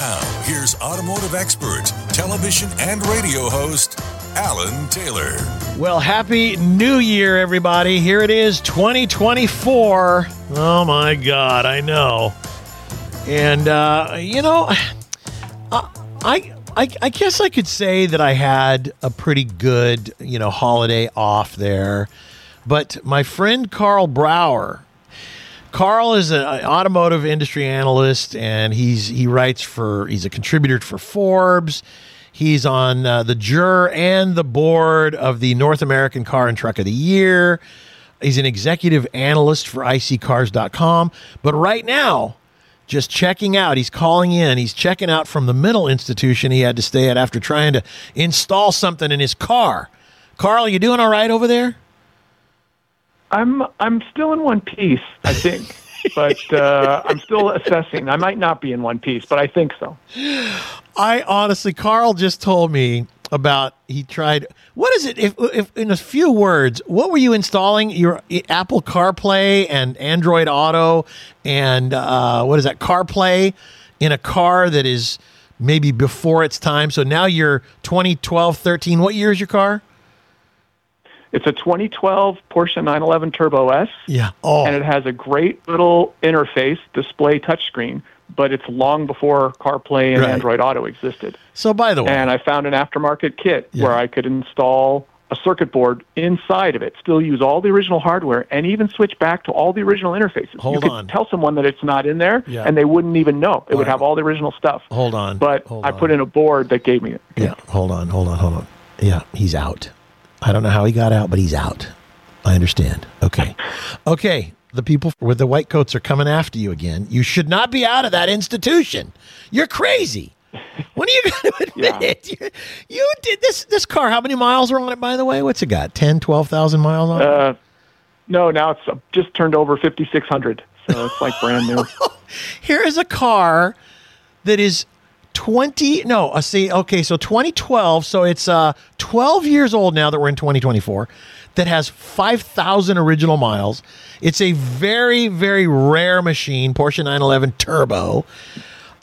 Now, here's automotive expert, television and radio host, Alan Taylor. Well, happy new year, everybody. Here it is, 2024. Oh my God, I know. And, uh, you know, I, I, I guess I could say that I had a pretty good, you know, holiday off there. But my friend Karl Brauer, Carl is an automotive industry analyst, and he's he writes for he's a contributor for Forbes. He's on uh, the juror and the board of the North American Car and Truck of the Year. He's an executive analyst for iSeeCars.com. But right now, just checking out, he's calling in. He's checking out from the mental institution he had to stay at after trying to install something in his car. Carl, you doing all right over there? I'm I'm still in one piece, I think, but uh, I'm still assessing. I might not be in one piece, but I think so. I honestly, Carl just told me about he tried. What is it? If, if in a few words, what were you installing? Your Apple CarPlay and Android Auto, and uh, what is that? CarPlay in a car that is maybe before its time. So now you're 2012, 13. What year is your car? It's a 2012 Porsche 911 Turbo S. Yeah. Oh. And it has a great little interface, display touchscreen, but it's long before CarPlay and Right. Android Auto existed. So by the way, And I found an aftermarket kit Yeah. where I could install a circuit board inside of it, still use all the original hardware, and even switch back to all the original interfaces. Hold you could on. tell someone that it's not in there, Yeah. and they wouldn't even know. It would right. have all the original stuff. hold on. But hold I on. put in a board that gave me it. Yeah, hold on, hold on, hold on. Yeah, he's out. I don't know how he got out, but he's out. I understand. Okay. Okay. The people with the white coats are coming after you again. You should not be out of that institution. You're crazy. When are you going to admit Yeah. it? You, you did this this car. How many miles are on it, by the way? What's it got? 10, 12,000 miles on it? Uh, no, now it's uh, just turned over 5,600. So it's like brand new. Here is a car that is 20 no uh, see okay so 2012 so it's uh 12 years old now that we're in 2024 that has 5000 original miles. It's a very very rare machine porsche 911 turbo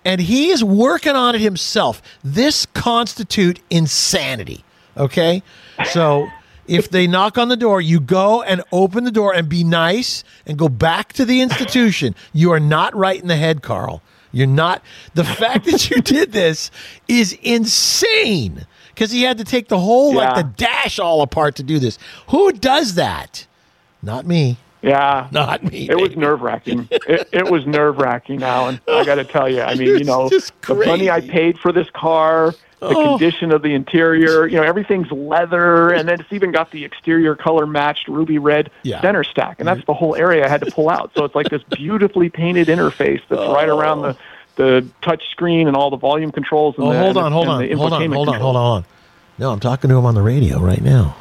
and he is working on it himself. This constitute insanity okay? So if they knock on the door you go and open the door and be nice and go back to the institution. You are not right in the head carl you're not the fact that you did this is insane because he had to take the whole like the dash all apart to do this who does that not me Yeah. not me It was nerve wracking. It, it was nerve wracking, Alan. I got to tell you. I mean, you know, the money I paid for this car, the Oh. condition of the interior, you know, everything's leather, and then it's even got the exterior color matched ruby red Yeah. center stack, and that's the whole area I had to pull out. So it's like this beautifully painted interface that's right around the the touch screen and all the volume controls. And Oh, the, hold on, hold on, hold on, hold on, controls. hold on. No, I'm talking to him on the radio right now.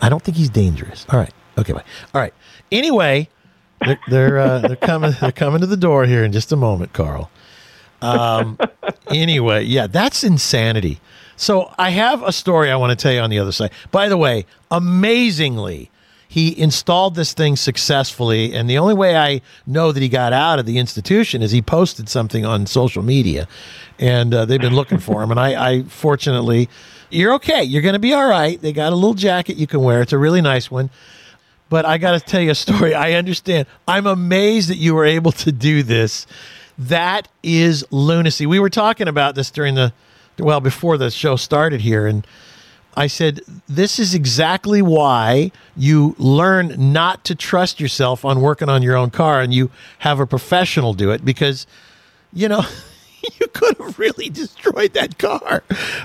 I don't think he's dangerous. All right, okay, bye. All right. Anyway, they're they're, uh, they're coming they're coming to the door here in just a moment, Carl. Um, anyway, yeah, that's insanity. So I have a story I want to tell you on the other side. By the way, amazingly, he installed this thing successfully, and the only way I know that he got out of the institution is he posted something on social media, and uh, they've been looking for him. And I, I fortunately, you're okay. You're going to be all right. They got a little jacket you can wear. It's a really nice one. But I got to tell you a story. I understand. I'm amazed that you were able to do this. That is lunacy. We were talking about this during the, well, before the show started here. And I said, this is exactly why you learn not to trust yourself on working on your own car and you have a professional do it because, you know, you could have really destroyed that car.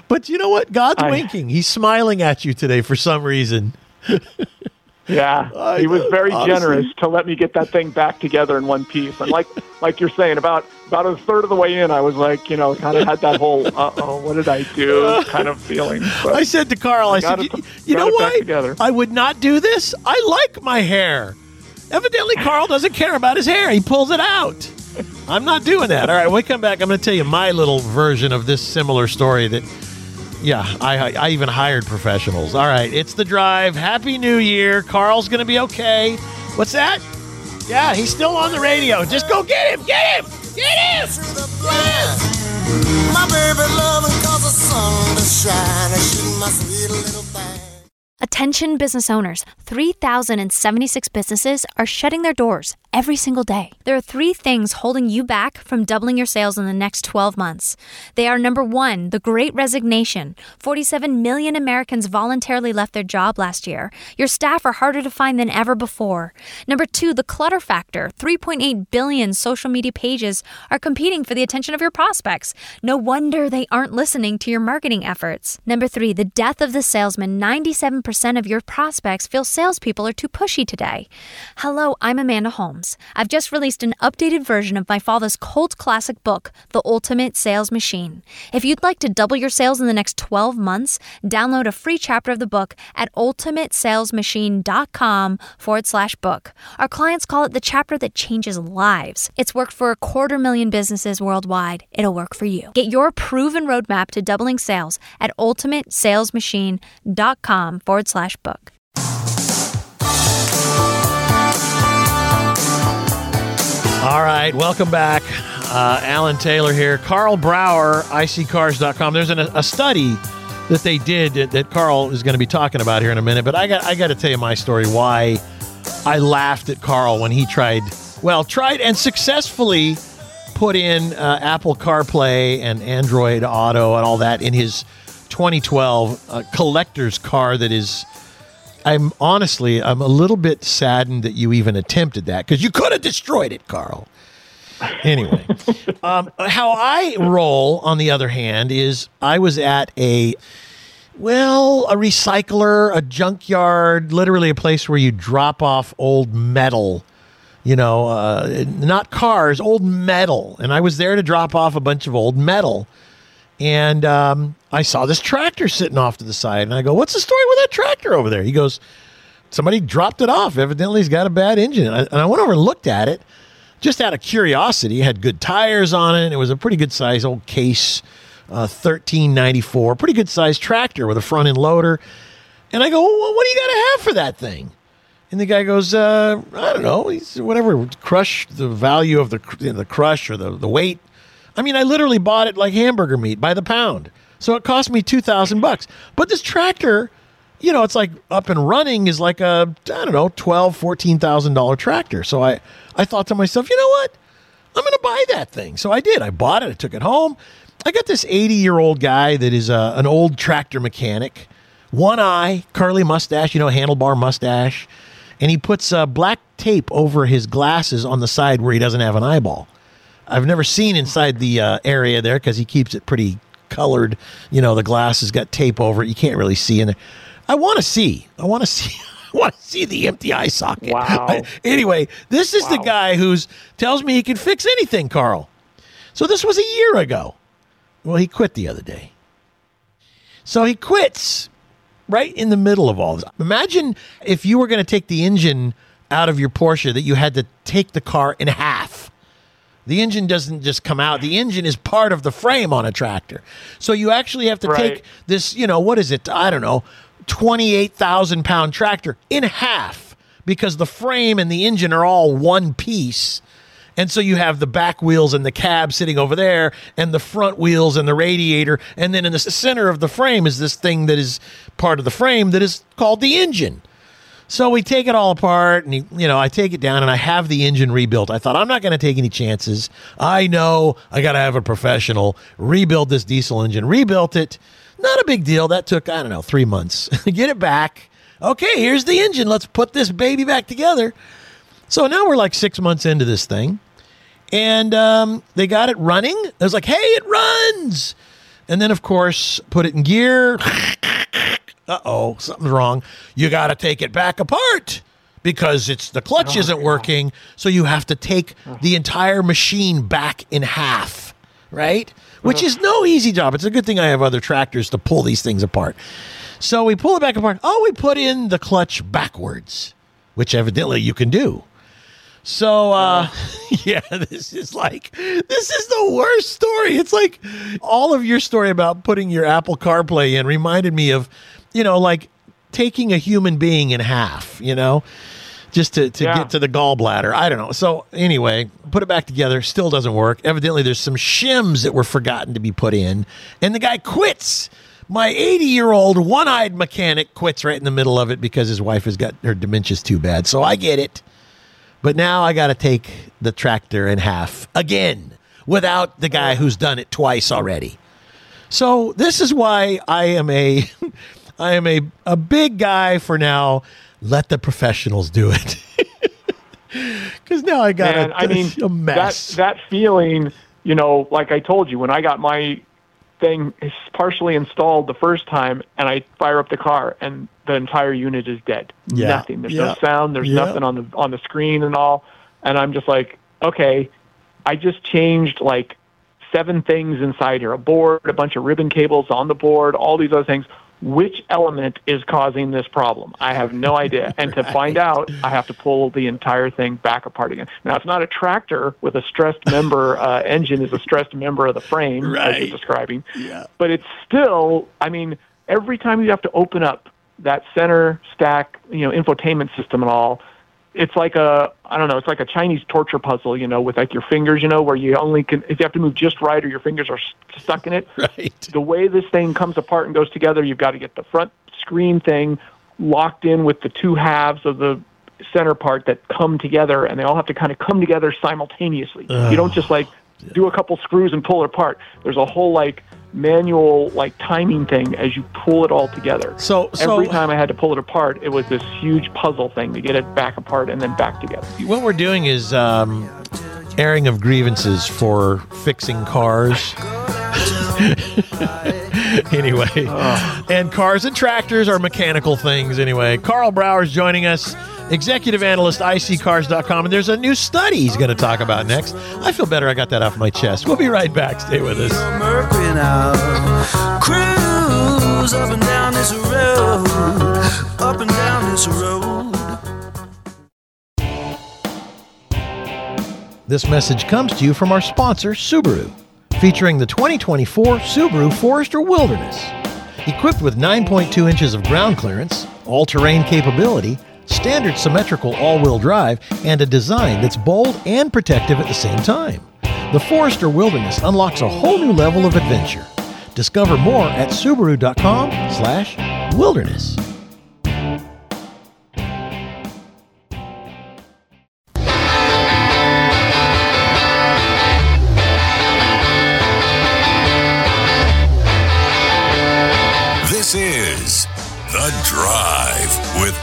But you know what? God's I- winking. He's smiling at you today for some reason. Yeah, I he was very honestly. generous to let me get that thing back together in one piece. And like like you're saying, about about a third of the way in, I was like, you know, kind of had that whole "uh oh, what did I do?" kind of feeling. But I said to Carl, I, got said, it- you, know it back why together." I would not do this? I like my hair. Evidently, Carl doesn't care about his hair. He pulls it out. I'm not doing that. All right, when we come back, I'm going to tell you my little version of this similar story that, yeah, I, I even hired professionals. All right, it's the drive. Happy New Year. Carl's going to be okay. What's that? Yeah, he's still on the radio. Just go get him. Get him. Get him. My baby loving cause the sun little. Attention business owners 3,076 businesses are shutting their doors every single day. There are three things holding you back from doubling your sales in the next 12 months. They are number one, the great resignation. 47 million Americans voluntarily left their job last year. Your staff are harder to find than ever before. Number two, the clutter factor. 3.8 billion social media pages are competing for the attention of your prospects. No wonder they aren't listening to your marketing efforts. Number three, the death of the salesman. 97% of your prospects feel salespeople are too pushy today. Hello, I'm Amanda Holmes. I've just released an updated version of my father's cult classic book, The Ultimate Sales Machine. If you'd like to double your sales in the next 12 months, download a free chapter of the book at ultimatesalesmachine.com forward slash book. Our clients call it the chapter that changes lives. It's worked for a quarter million businesses worldwide. It'll work for you. Get your proven roadmap to doubling sales at ultimatesalesmachine.com slash book. All right, welcome back. Uh, Alan Taylor here. Karl Brauer, iSeeCars.com. There's an, a study that they did that, that Carl is going to be talking about here in a minute, but I got I got to tell you my story why I laughed at Carl when he tried, well, tried and successfully put in uh, Apple CarPlay and Android Auto and all that in his 2012 uh, collector's car that is I'm honestly, I'm a little bit saddened that you even attempted that because you could have destroyed it, Carl. Anyway, um, how I roll, on the other hand, is I was at a, well, a recycler, a junkyard, literally a place where you drop off old metal, you know, uh, not cars, old metal. And I was there to drop off a bunch of old metal. And um, I saw this tractor sitting off to the side, and I go, "What's the story with that tractor over there?" He goes, "Somebody dropped it off. Evidently, he's got a bad engine." And I, and I went over and looked at it, just out of curiosity. It had good tires on it. It was a pretty good size old case, uh, thirteen ninety four, pretty good size tractor with a front end loader. And I go, well, "What do you got to have for that thing?" And the guy goes, uh, "I don't know. He's whatever. Crush the value of the the crush or the the weight." I mean, I literally bought it like hamburger meat by the pound. So it cost me two thousand bucks. But this tractor, you know, it's like up and running is like a I don't know twelve fourteen thousand dollar tractor. So I I thought to myself, you know what, I'm going to buy that thing. So I did. I bought it. I took it home. I got this eighty year old guy that is uh, an old tractor mechanic, one eye, curly mustache, you know, handlebar mustache, and he puts uh, black tape over his glasses on the side where he doesn't have an eyeball. I've never seen inside the uh, area there because he keeps it pretty colored. You know, the glass has got tape over it. You can't really see in there. I want to see. I want to see. I want to see the empty eye socket. Wow. Anyway, this is the guy who's tells me he can fix anything, Carl. So this was a year ago. Well, he quit the other day. So he quits right in the middle of all this. Imagine if you were going to take the engine out of your Porsche that you had to take the car in half. The engine doesn't just come out. The engine is part of the frame on a tractor. So you actually have to Right. take this, you know, what is it? I don't know, 28,000 pound tractor in half because the frame and the engine are all one piece. And so you have the back wheels and the cab sitting over there, and the front wheels and the radiator. And then in the center of the frame is this thing that is part of the frame that is called the engine. So we take it all apart, and you know, I take it down, and I have the engine rebuilt. I thought I'm not going to take any chances. I know I got to have a professional rebuild this diesel engine. Rebuilt it, not a big deal. That took I don't know three months. Get it back. Okay, here's the engine. Let's put this baby back together. So now we're like six months into this thing, and um, they got it running. I was like, "Hey, it runs!" And then, of course, put it in gear. uh oh, something's wrong. You got to take it back apart because it's the clutch isn't working. So you have to take the entire machine back in half, right? Which is no easy job. It's a good thing I have other tractors to pull these things apart. So we pull it back apart. Oh, we put in the clutch backwards, which evidently you can do. So uh yeah, this is like this is the worst story. It's like all of your story about putting your Apple CarPlay in reminded me of, you know, like taking a human being in half, you know, just to, to Yeah. get to the gallbladder. I don't know. So anyway, put it back together, still doesn't work. Evidently there's some shims that were forgotten to be put in, and the guy quits. My 80 year old one eyed mechanic quits right in the middle of it because his wife has got her dementia's too bad. So I get it. But now I got to take the tractor in half again without the guy who's done it twice already. So this is why I am a I am a a big guy for now. Let the professionals do it. Cuz now I got And a, I mean, a mess. that that feeling, you know, like I told you, when I got my thing partially installed the first time, and I fire up the car, and the entire unit is dead. Yeah. Nothing. There's Yeah. no sound. There's Yeah. nothing on the on the screen and all. And I'm just like, okay, I just changed like seven things inside here: a board, a bunch of ribbon cables on the board, all these other things. Which element is causing this problem? I have no idea. And to find out, I have to pull the entire thing back apart again. Now, it's not a tractor with a stressed member uh, engine is a stressed member of the frame, as you're describing. Yeah. But it's still, I mean, every time you have to open up that center stack, you know, infotainment system and all, it's like a I don't know, it's like a Chinese torture puzzle, you know, with like your fingers, you know, where you only can if you have to move just right or your fingers are stuck in it. right. The way this thing comes apart and goes together, you've got to get the front screen thing locked in with the two halves of the center part that come together and they all have to kind of come together simultaneously. You don't just like do a couple screws and pull it apart. There's a whole like manual like timing thing as you pull it all together. So- so- every time I had to pull it apart, it was this huge puzzle thing to get it back apart and then back together. What we're doing is um, airing of grievances for fixing cars. anyway, and cars and tractors are mechanical things anyway. Karl Brauer's joining us, executive analyst, iSeeCars.com, and there's a new study he's going to talk about next. I feel better I got that off my chest. We'll be right back. Stay with us. Mercury now. Cruise up and down this road, up and down this road. This message comes to you from our sponsor, Subaru, featuring the 2024 Subaru Forester Wilderness. Equipped with 9.2 inches of ground clearance, all terrain capability, standard symmetrical all wheel drive, and a design that's bold and protective at the same time. The Forester Wilderness unlocks a whole new level of adventure. Discover more at subaru.com/slash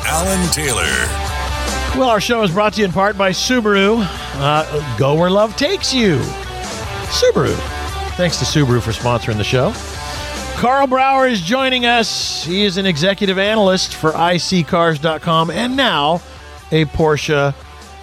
Alan Taylor. Well, our show is brought to you in part by Subaru. Uh, go where love takes you. Subaru. Thanks to Subaru for sponsoring the show. Karl Brauer is joining us. He is an executive analyst for iSeeCars.com and now a Porsche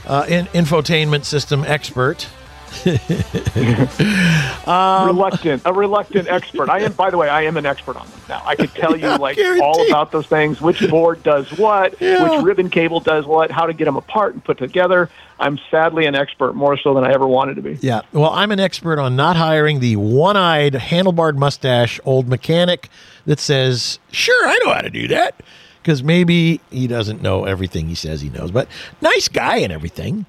uh, in- infotainment system expert. reluctant, a reluctant expert. I am, by the way, I am an expert on them now. I could tell you Yeah, like guaranteed. all about those things, which board does what, Yeah. which ribbon cable does what, how to get them apart and put together. I'm sadly an expert, more so than I ever wanted to be. Yeah. Well, I'm an expert on not hiring the one eyed, handlebarred mustache old mechanic that says, sure, I know how to do that. Because maybe he doesn't know everything he says he knows, but nice guy and everything.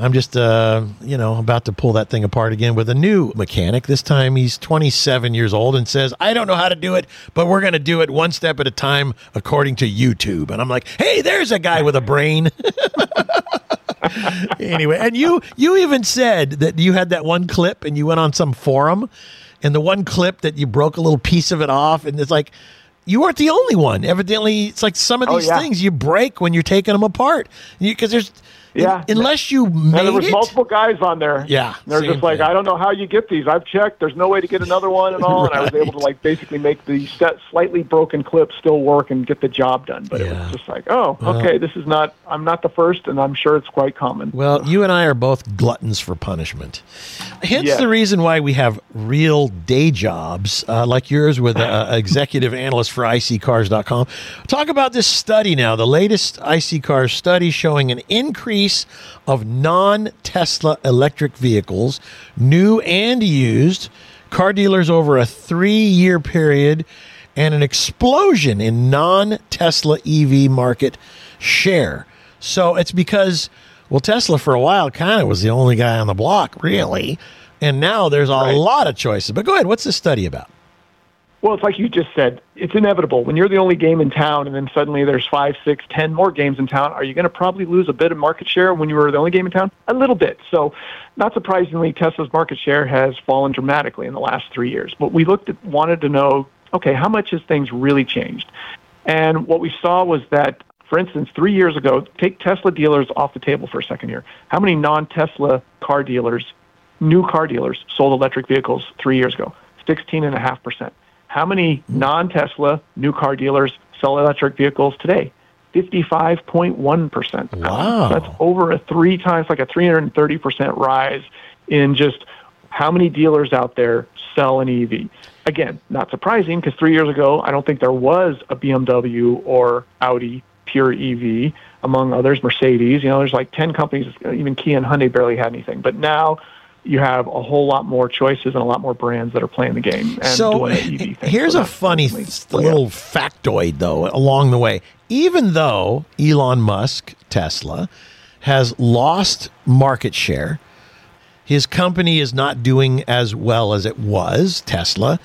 I'm just, uh, you know, about to pull that thing apart again with a new mechanic. This time he's 27 years old and says, I don't know how to do it, but we're going to do it one step at a time according to YouTube. And I'm like, hey, there's a guy with a brain. anyway, and you you even said that you had that one clip and you went on some forum, and the one clip that you broke a little piece of it off, and it's like you weren't the only one. Evidently, it's like some of Oh, these yeah. things you break when you're taking them apart because there's Yeah. Unless you made And there was it. multiple guys on there. Yeah, They're just like, thing. I don't know how you get these. I've checked. There's no way to get another one and all. And I was able to like basically make the set slightly broken clip still work and get the job done. But it was just like, oh, Well- okay, this is not. I'm not the first, and I'm sure it's quite common. Well, you and I are both gluttons for punishment. Hence Yes. the reason why we have real day jobs uh, like yours with an executive analyst for iSeeCars.com. Talk about this study now, the latest iSeeCars study showing an increase of non Tesla electric vehicles, new and used, car dealers over a three year period, and an explosion in non Tesla EV market share. So it's because, well, Tesla for a while kind of was the only guy on the block, really. And now there's a Right. lot of choices. But go ahead, what's this study about? Well, it's like you just said, it's inevitable. When you're the only game in town and then suddenly there's five, six, ten more games in town, are you going to probably lose a bit of market share when you were the only game in town? A little bit. So, not surprisingly, Tesla's market share has fallen dramatically in the last three years. But we looked at, wanted to know, okay, how much has things really changed? And what we saw was that, for instance, three years ago, take Tesla dealers off the table for a second here. How many non Tesla car dealers, new car dealers, sold electric vehicles three years ago? 16.5%. How many non-Tesla new car dealers sell electric vehicles today? 55.1%. Wow. That's over a three times, like a 330% rise in just how many dealers out there sell an EV. Again, not surprising because three years ago, I don't think there was a BMW or Audi pure EV, among others, Mercedes. You know, there's like 10 companies, even Kia and Hyundai barely had anything. But now you have a whole lot more choices and a lot more brands that are playing the game and so doing the EV thing. here's So a funny th- little factoid though along the way. Even though elon musk tesla has lost market share his company is not doing as well as it was. Tesla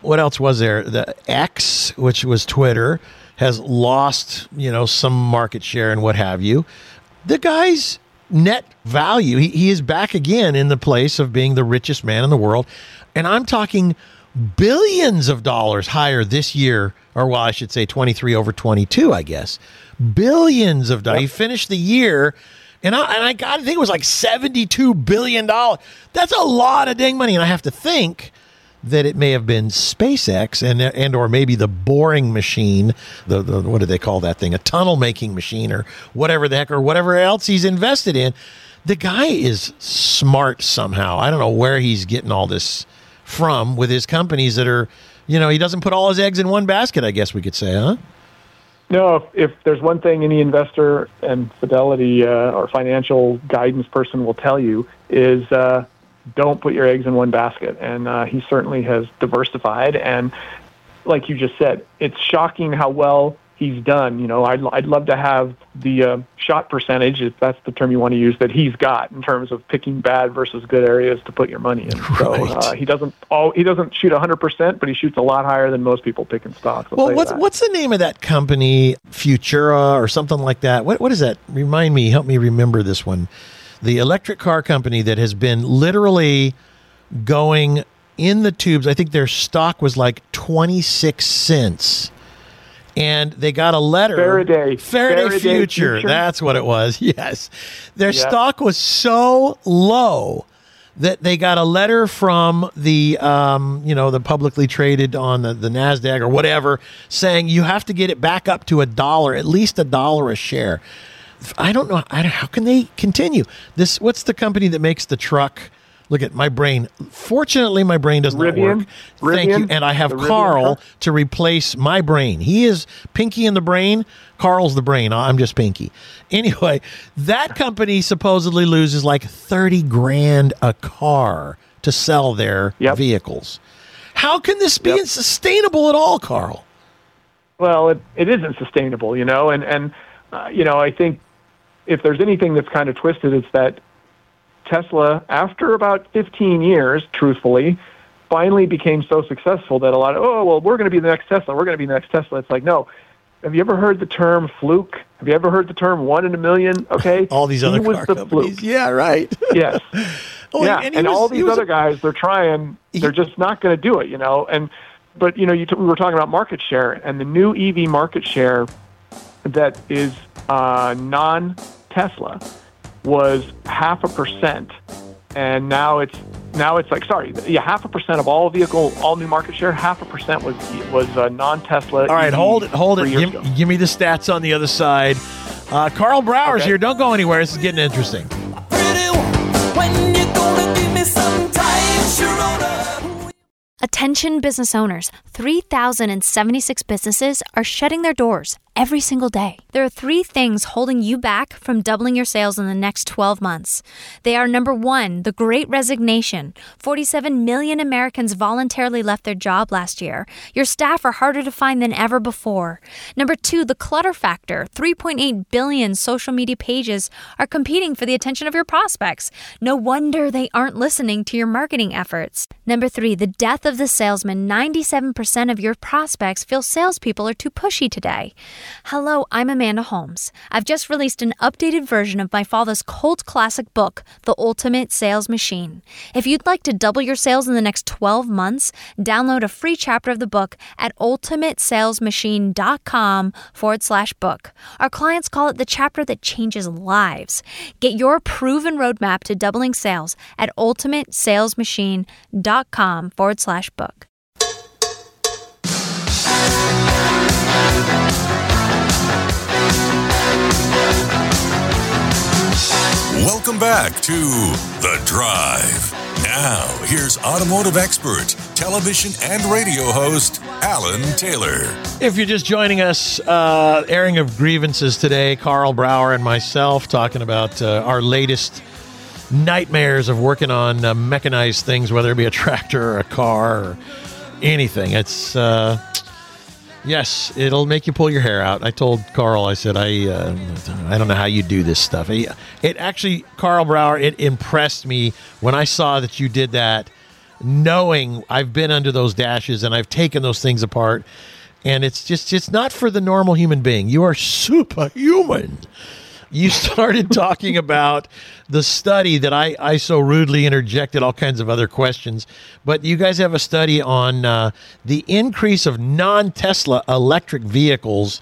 what else was there? The x which was twitter has lost you know some market share and what have you. The guy's net value, he, he is back again in the place of being the richest man in the world. And I'm talking billions of dollars higher this year, or well, I should say 23 over 22, I guess. Billions of dollars. He finished the year. And I, and I got to think it was like $72 billion. That's a lot of dang money. And I have to think that it may have been SpaceX and and or maybe the boring machine, the, the what do they call that thing, a tunnel making machine or whatever the heck or whatever else he's invested in. The guy is smart somehow. I don't know where he's getting all this from with his companies that are, you know, he doesn't put all his eggs in one basket. I guess we could say, huh? No, if, if there's one thing any investor and Fidelity uh, or financial guidance person will tell you is uh, don't put your eggs in one basket. And uh, he certainly has diversified. And like you just said, it's shocking how well he's done. You know, I'd, I'd love to have the uh, shot percentage, if that's the term you want to use, that he's got in terms of picking bad versus good areas to put your money in. So Right. uh, he doesn't all he doesn't shoot 100%, but he shoots a lot higher than most people picking stocks. I'll Well, what's that. what's the name of that company? Futura or something like that. What what is that? Remind me. Help me remember this one. The electric car company that has been literally going in the tubes. I think their stock was like twenty six cents. And they got a letter. Faraday. Faraday, Faraday Future. Future? That's what it was. Yes. Their Yeah. stock was so low that they got a letter from the um, you know the publicly traded on the, the Nasdaq or whatever saying you have to get it back up to a dollar, at least a dollar a share. I don't know. I don't, how can they continue this? What's the company that makes the truck? Look at my brain. Fortunately, my brain does not Rivian? work. Thank you. And I have The Carl to replace my brain. He is Pinky in the brain. Carl's the brain. I'm just Pinky. Anyway, that company supposedly loses like 30 grand a car to sell their Yep. vehicles. How can this be Yep. sustainable at all, Carl? well, it, it isn't sustainable, you know, and and uh, you know, I think if there's anything that's kind of twisted, it's that Tesla, after about 15 years, truthfully, finally became so successful that a lot of oh well, we're going to be the next Tesla, we're going to be the next Tesla. It's like no. Have you ever heard the term fluke? Have you ever heard the term one in a million? Okay, All these He other was car the companies. fluke. Yeah, right. Yes. Oh, yeah, and and, was- all these was a- other guys, they're trying. They're just not going to do it, you know. And but you know, you t- we were talking about market share, and the new EV market share that is uh, non-Tesla was half a percent, and now it's now it's like sorry, yeah, half a percent of all vehicle, all new market share, half a percent was was uh, non-Tesla. All right, EV hold it, hold it. Give, give me the stats on the other side. Uh, Karl Brauer's Okay. here. Don't go anywhere. This is getting interesting. Pretty woman, when you gonna give me some time, Sharona? Attention business owners 3,076 businesses are shutting their doors every single day. There are three things holding you back from doubling your sales in the next 12 months. They are number one, the great resignation. 47 million Americans voluntarily left their job last year. Your staff are harder to find than ever before. Number two, the clutter factor. 3.8 billion social media pages are competing for the attention of your prospects. No wonder they aren't listening to your marketing efforts. Number three, the death of the salesman. 97% of your prospects feel salespeople are too pushy today. Hello, I'm Amanda Holmes. I've just released an updated version of my father's cult classic book, The Ultimate Sales Machine. If you'd like to double your sales in the next 12 months, download a free chapter of the book at ultimatesalesmachine.com forward slash book. Our clients call it the chapter that changes lives. Get your proven roadmap to doubling sales at ultimatesalesmachine.com forward slash book. Welcome back to The Drive. Now, here's automotive expert, television and radio host, Alan Taylor. If you're just joining us, uh, airing of grievances today, Karl Brauer and myself talking about uh, our latest nightmares of working on uh, mechanized things, whether it be a tractor or a car or anything. It's uh, yes, it'll make you pull your hair out. I told Carl, I said, I uh, I don't know how you do this stuff. It, it actually, Karl Brauer, it impressed me when I saw that you did that knowing I've been under those dashes and I've taken those things apart. And it's just, it's not for the normal human being. You are superhuman. You started talking about the study that I, I so rudely interjected all kinds of other questions. But you guys have a study on uh, the increase of non Tesla electric vehicles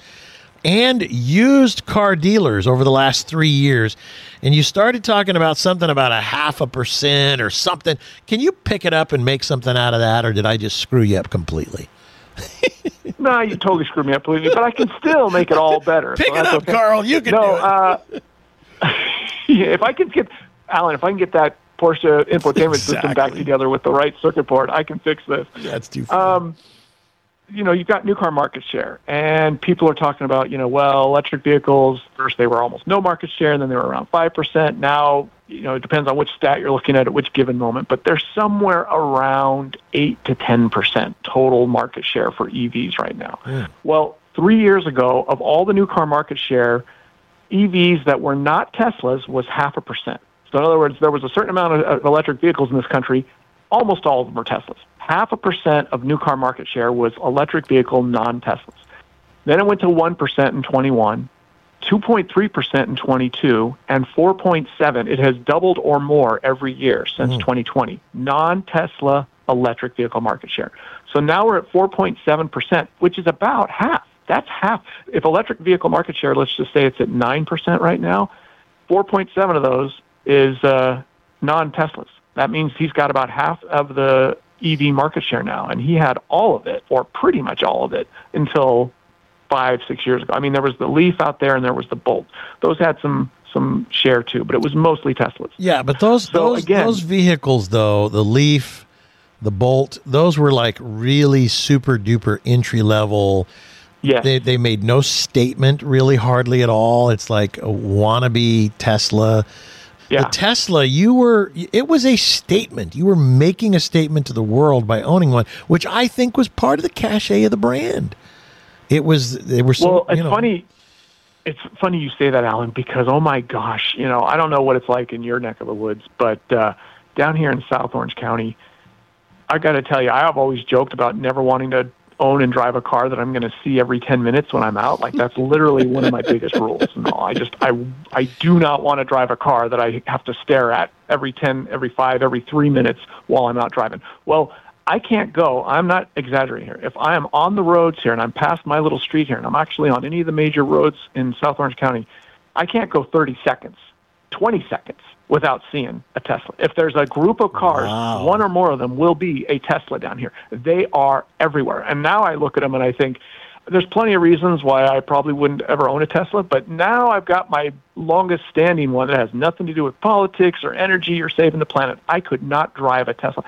and used car dealers over the last three years. And you started talking about something about a half a percent or something. Can you pick it up and make something out of that, or did I just screw you up completely? No, you totally screwed me up, believe me, but I can still make it all better. Pick so it up, okay. Carl. You can no, do it. uh, yeah, if I can get Alan, if I can get that Porsche infotainment system back together with the right circuit board, I can fix this. That's too funny. You know, you've got new car market share, and people are talking about, you know, well, electric vehicles, first they were almost no market share, and then they were around 5%. Now, you know, it depends on which stat you're looking at at which given moment, but they're somewhere around 8 to 10% total market share for EVs right now. Well, three years ago, of all the new car market share, EVs that were not Teslas was half a percent. So in other words, there was a certain amount of electric vehicles in this country. Almost all of them were Teslas. Half a percent of new car market share was electric vehicle non-Teslas. Then it went to 1% in 21, 2.3% in 22, and 4.7. It has doubled or more every year since 2020. Non-Tesla electric vehicle market share. So now we're at 4.7%, which is about half. That's half. If electric vehicle market share, let's just say it's at 9% right now, 4.7 of those is uh, non-Teslas. That means he's got about half of the EV market share now, and he had all of it, or pretty much all of it, until five, six years ago. I mean, there was the Leaf out there, and there was the Bolt. Those had some some share too, but it was mostly Teslas. Yeah, but those So, those again- those vehicles though, the Leaf, the Bolt, those were like really super duper entry level. Yes. They they made no statement really hardly at all. It's like a wannabe Tesla. Yeah. The Tesla, you were it was a statement. You were making a statement to the world by owning one, which I think was part of the cachet of the brand. It was they were so well, it's you know, funny. It's funny you say that, Alan, because oh my gosh, you know, I don't know what it's like in your neck of the woods, but uh, down here in South Orange County, I got to tell you, I have always joked about never wanting to own and drive a car that I'm going to see every 10 minutes when I'm out. Like that's literally one of my biggest rules. No, I just I I do not want to drive a car that I have to stare at every 10, every 5, every 3 minutes while I'm out driving. Well, I can't go. I'm not exaggerating here. If I am on the roads here and I'm past my little street here and I'm actually on any of the major roads in South Orange County, I can't go 30 seconds, 20 seconds without seeing a Tesla. If there's a group of cars, Wow. one or more of them will be a Tesla down here. They are everywhere. And now I look at them and I think there's plenty of reasons why I probably wouldn't ever own a Tesla, but now I've got my longest standing one that has nothing to do with politics or energy or saving the planet. I could not drive a Tesla.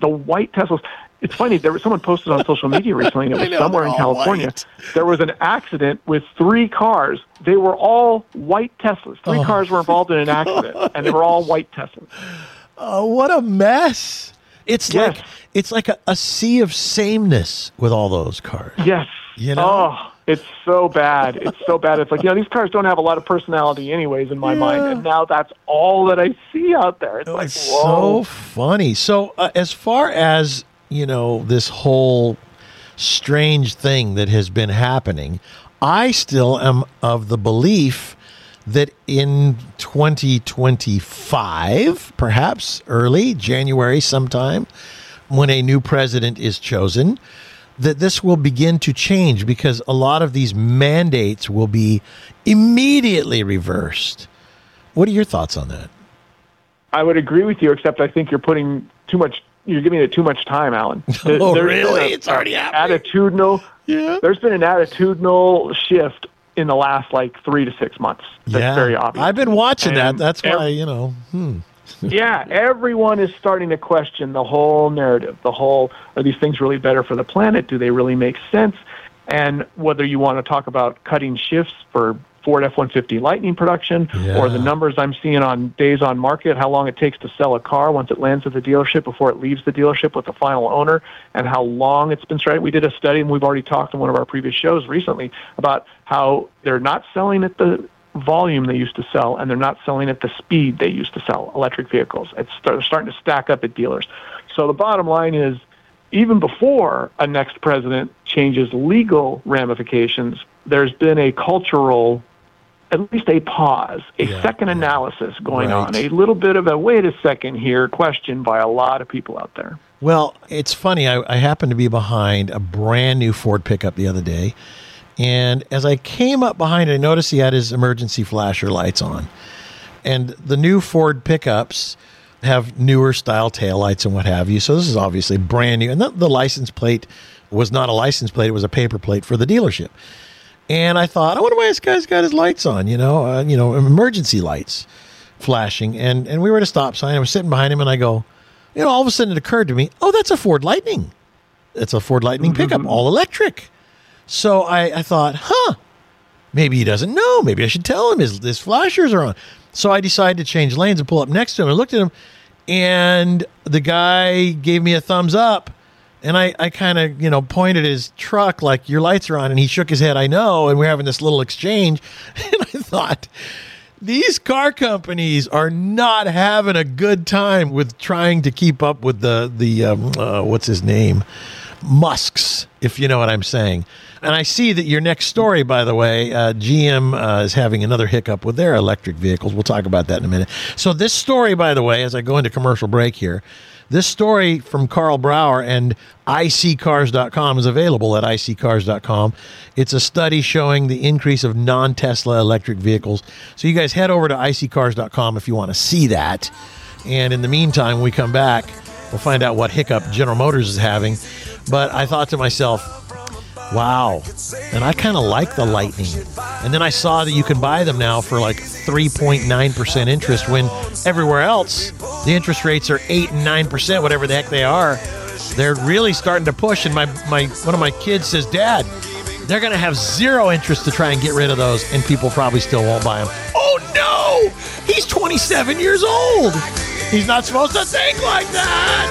The white Teslas. It's funny. There was someone posted on social media recently, it was know, somewhere in California. white. There was an accident with three cars. They were all white Teslas. Three Oh. cars were involved in an accident, and they were all white Teslas. Oh, what a mess! It's Yes. like it's like a, a sea of sameness with all those cars. Yes. You know? Oh, it's so bad. It's so bad. It's like, you know, these cars don't have a lot of personality anyways in my mind. And now that's all that I see out there. It's like, It's whoa. so funny. So, uh, as far as you know, this whole strange thing that has been happening, I still am of the belief that in 2025, perhaps early January sometime, when a new president is chosen, that this will begin to change because a lot of these mandates will be immediately reversed. What are your thoughts on that? I would agree with you, except I think you're putting too much, you're giving it too much time, Alan. There- Oh, really? a- It's already happening? Attitudinal. Yeah. There's been an attitudinal shift in the last like three to six months. That's very obvious. I've been watching that. And That's ev- why, you know. Hmm. yeah, everyone is starting to question the whole narrative. The whole are these things really better for the planet? Do they really make sense? And whether you want to talk about cutting shifts for Ford F-150 Lightning production, or the numbers I'm seeing on days on market, how long it takes to sell a car once it lands at the dealership before it leaves the dealership with the final owner, and how long it's been started. We did a study, and we've already talked in one of our previous shows recently about how they're not selling at the volume they used to sell, and they're not selling at the speed they used to sell electric vehicles. It's they're starting to stack up at dealers. So the bottom line is, even before a next president changes legal ramifications, there's been a cultural, at least a pause, a Yeah, second analysis going on, a little bit of a wait a second here question by a lot of people out there. Well, it's funny. I, I happened to be behind a brand new Ford pickup the other day. And as I came up behind it, I noticed he had his emergency flasher lights on. And the new Ford pickups have newer style taillights and what have you. So this is obviously brand new. And the, the license plate was not a license plate, it was a paper plate for the dealership. And I thought, I wonder why this guy's got his lights on, you know, uh, you know, emergency lights flashing. And and we were at a stop sign. I was sitting behind him and I go, you know, all of a sudden it occurred to me, oh, that's a Ford Lightning. It's a Ford Lightning pickup, all electric. So I, I thought, huh, maybe he doesn't know. Maybe I should tell him his, his flashers are on. So I decided to change lanes and pull up next to him. I looked at him, and the guy gave me a thumbs up. And I, I kind of, you know, pointed his truck like, your lights are on. And he shook his head, I know. And we're having this little exchange. And I thought, these car companies are not having a good time with trying to keep up with the, the um, uh, what's his name? Musks, if you know what I'm saying. And I see that your next story, by the way, uh, GM uh, is having another hiccup with their electric vehicles. We'll talk about that in a minute. So, this story, by the way, as I go into commercial break here, this story from Karl Brauer and iSeeCars.com is available at iSeeCars.com. It's a study showing the increase of non Tesla electric vehicles. So, you guys head over to iSeeCars.com if you want to see that. And in the meantime, when we come back, we'll find out what hiccup General Motors is having. But I thought to myself, wow. And I kind of like the Lightning. And then I saw that you can buy them now for like 3.9% interest when everywhere else the interest rates are 8 and 9%, whatever the heck they are. They're really starting to push. And my, my one of my kids says, Dad, they're going to have zero interest to try and get rid of those, and people probably still won't buy them. Oh no! He's 27 years old. He's not supposed to think like that.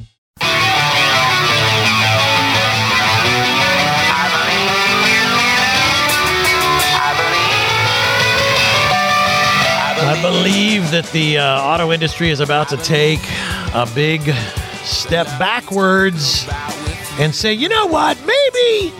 I believe that the uh, auto industry is about to take a big step backwards and say, you know what, maybe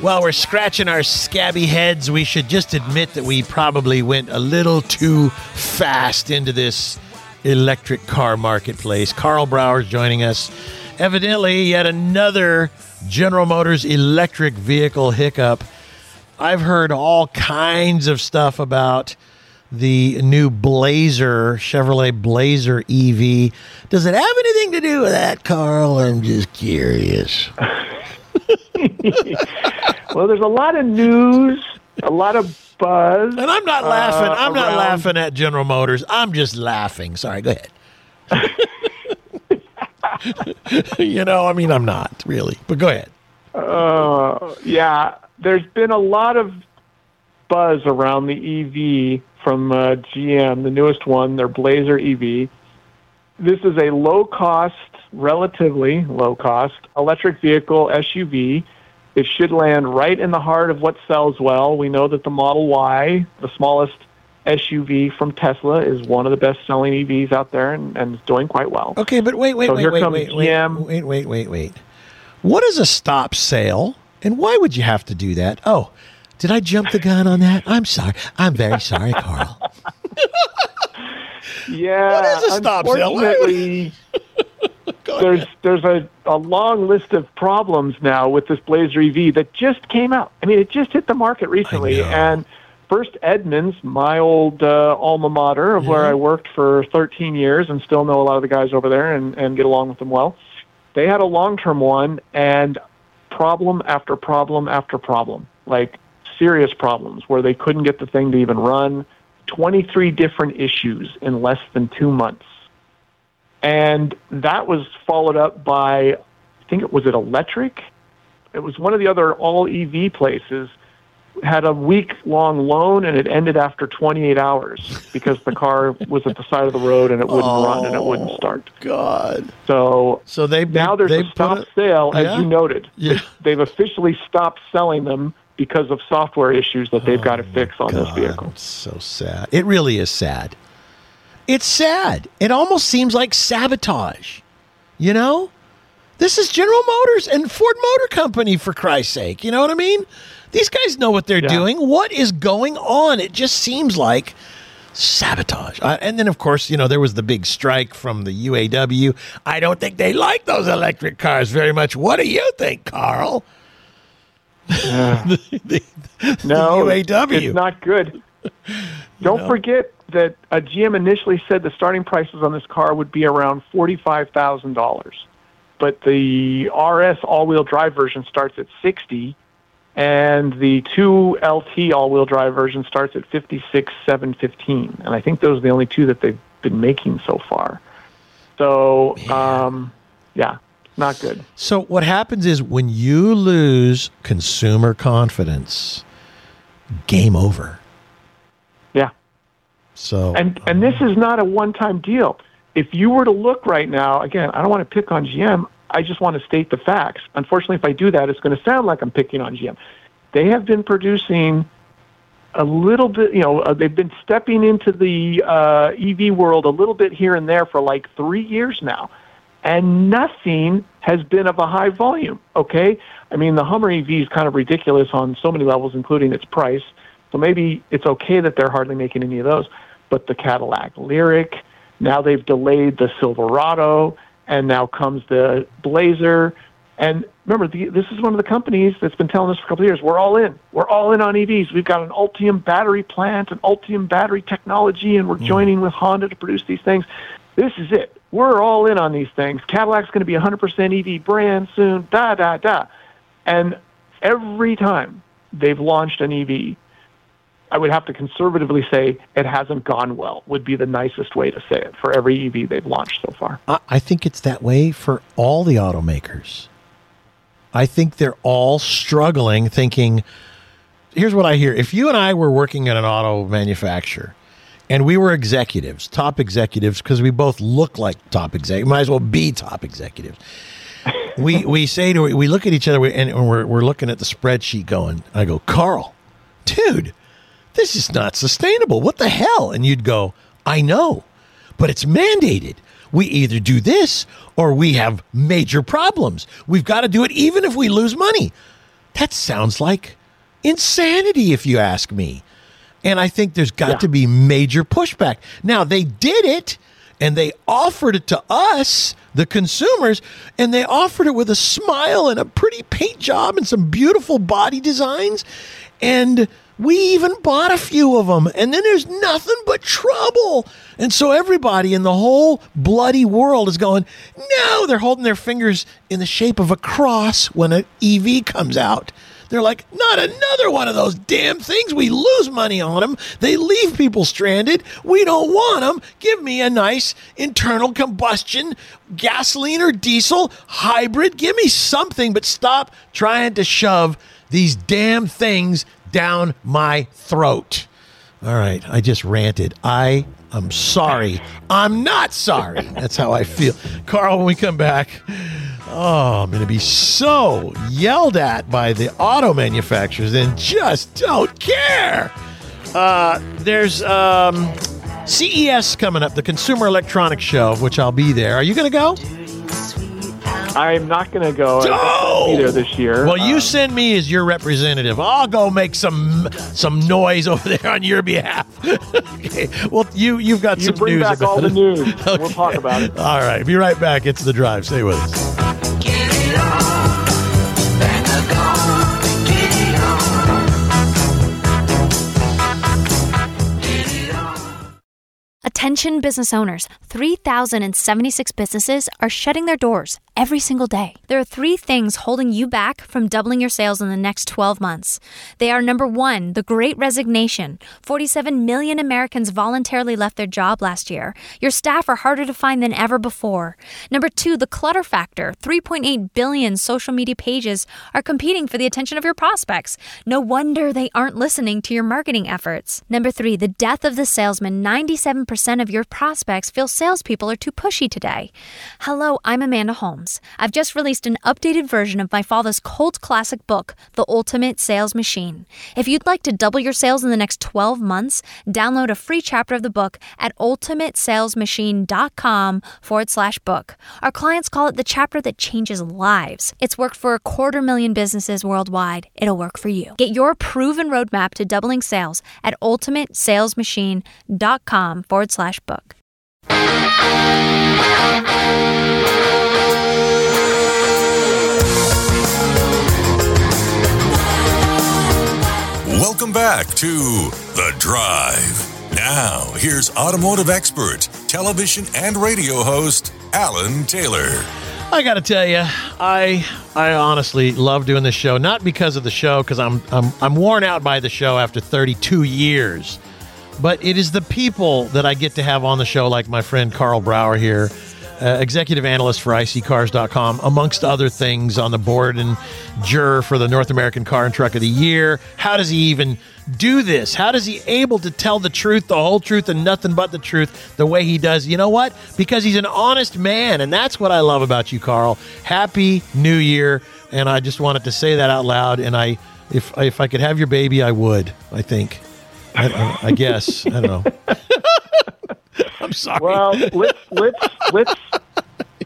while we're scratching our scabby heads, we should just admit that we probably went a little too fast into this electric car marketplace. Karl Brauer's joining us. Evidently, yet another General Motors electric vehicle hiccup. I've heard all kinds of stuff about the new Blazer, Chevrolet Blazer EV. Does it have anything to do with that, Karl? I'm just curious. Well, there's a lot of news, a lot of buzz. And I'm not laughing. uh, I'm not around- laughing at General Motors. I'm just laughing. Sorry, go ahead. you know, I mean, I'm not really, but go ahead. Uh, yeah, there's been a lot of buzz around the EV from uh, GM, the newest one, their Blazer EV. This is a low cost, relatively low cost electric vehicle SUV. It should land right in the heart of what sells well. We know that the Model Y, the smallest SUV from Tesla, is one of the best selling EVs out there and, and is doing quite well. Okay, but wait, wait, So wait, here wait, comes wait, wait, GM. wait, wait, wait, wait. What is a stop sale, and why would you have to do that? Oh, did I jump the gun on that? I'm sorry. I'm very sorry, Karl. Yeah, What is a stop? Unfortunately, there's there's a, a long list of problems now with this Blazer EV that just came out. I mean, it just hit the market recently, and First Edmunds, my old uh, alma mater of where I worked for 13 years, and still know a lot of the guys over there and, and get along with them well. They had a long-term one, and problem after problem after problem, like serious problems where they couldn't get the thing to even run. 23 different issues in less than two months. And that was followed up by, I think it was it electric? It was one of the other all EV places had a week long loan and it ended after 28 hours because the car was at the side of the road and it wouldn't oh, run and it wouldn't start. God. So So they now there's they a stop it- sale, as Yeah? you noted. Yeah. They've officially stopped selling them because of software issues that they've got to fix on this vehicle. It's so sad. It really is sad. It's sad. It almost seems like sabotage. You know? This is General Motors and Ford Motor Company, for Christ's sake. You know what I mean? These guys know what they're Yeah. doing. What is going on? It just seems like sabotage. Uh, and then, of course, you know, there was the big strike from the UAW. I don't think they like those electric cars very much. What do you think, Karl? The- the- No, UAW. it's not good. Don't forget that uh, GM initially said the starting prices on this car would be around forty-five thousand dollars, but the RS all-wheel drive version starts at sixty, and the two LT all-wheel drive version starts at fifty-six seven fifteen. And I think those are the only two that they've been making so far. So, um, yeah, not good. So what happens is when you lose consumer confidence, game over. Yeah. So And and this is not a one-time deal. If you were to look right now, again, I don't want to pick on GM. I just want to state the facts. Unfortunately, if I do that, it's going to sound like I'm picking on GM. They have been producing a little bit. You know, uh, they've been stepping into the uh, EV world a little bit here and there for like three years now, and nothing has been of a high volume. Okay, I mean the Hummer EV is kind of ridiculous on so many levels, including its price. So maybe it's okay that they're hardly making any of those. But the Cadillac Lyriq, now they've delayed the Silverado, and now comes the Blazer. And remember, the, this is one of the companies that's been telling us for a couple of years, we're all in. We're all in on EVs. We've got an Ultium battery plant, an Ultium battery technology, and we're mm. joining with Honda to produce these things. This is it. We're all in on these things. Cadillac's going to be 100% EV brand soon, da, da, da. And every time they've launched an EV, I would have to conservatively say it hasn't gone well, would be the nicest way to say it for every EV they've launched so far. I, think it's that way for all the automakers. I think they're all struggling, thinking. Here's what I hear: If you and I were working at an auto manufacturer, and we were executives, top executives, because we both look like top executives, might as well be top executives. we we say to we look at each other and we're we're looking at the spreadsheet, going. I go, Karl, dude, this is not sustainable. What the hell? And you'd go, I know, but it's mandated. We either do this or we have major problems. We've got to do it even if we lose money. That sounds like insanity, if you ask me. And I think there's got Yeah. to be major pushback. Now, they did it and they offered it to us, the consumers, and they offered it with a smile and a pretty paint job and some beautiful body designs. And we even bought a few of them. And then there's nothing but trouble. And so everybody in the whole bloody world is going, no, they're holding their fingers in the shape of a cross when an EV comes out. They're like, not another one of those damn things. We lose money on them. They leave people stranded. We don't want them. Give me a nice internal combustion, gasoline or diesel, hybrid. Give me something, but stop trying to shove these damn things down my throat. All right, I just ranted. I am sorry. I'm not sorry. That's how I feel. Karl, when we come back, oh, I'm going to be so yelled at by the auto manufacturers and just don't care. Uh, there's um, CES coming up, the Consumer Electronics Show, which I'll be there. Are you going to go? I'm not going to go. I Oh! won't be there this year. Well, you Um, send me as your representative. I'll go make some some noise over there on your behalf. okay. Well, you you've got you some bring news back about all the it. news. We'll talk about it. All right. Be right back. It's the drive. Stay with us. Attention business owners 3,076 businesses are shutting their doors every single day. There are three things holding you back from doubling your sales in the next 12 months. They are number one, the great resignation. 47 million Americans voluntarily left their job last year. Your staff are harder to find than ever before. Number two, the clutter factor. 3.8 billion social media pages are competing for the attention of your prospects. No wonder they aren't listening to your marketing efforts. Number three, the death of the salesman. 97% of your prospects feel salespeople are too pushy today. Hello, I'm Amanda Holmes. I've just released an updated version of my father's cult classic book, The Ultimate Sales Machine. If you'd like to double your sales in the next 12 months, download a free chapter of the book at ultimatesalesmachine.com forward slash book. Our clients call it the chapter that changes lives. It's worked for a quarter million businesses worldwide. It'll work for you. Get your proven roadmap to doubling sales at ultimatesalesmachine.com forward slash book. Welcome back to The Drive. Now, here's automotive expert, television and radio host, Alan Taylor. I got to tell you, I I honestly love doing this show. Not because of the show, because I'm I'm I'm worn out by the show after 32 years, but it is the people that I get to have on the show, like my friend Karl Brauer here, uh, executive analyst for iSeeCars.com, amongst other things, on the board and juror for the North American Car and Truck of the Year. How does he even do this? How does he able to tell the truth, the whole truth, and nothing but the truth the way he does? You know what? Because he's an honest man, and that's what I love about you, Karl. Happy New Year, and I just wanted to say that out loud. And I, if if I could have your baby, I would. I think. I, I, guess I don't know. I'm sorry. Well, let's let's let's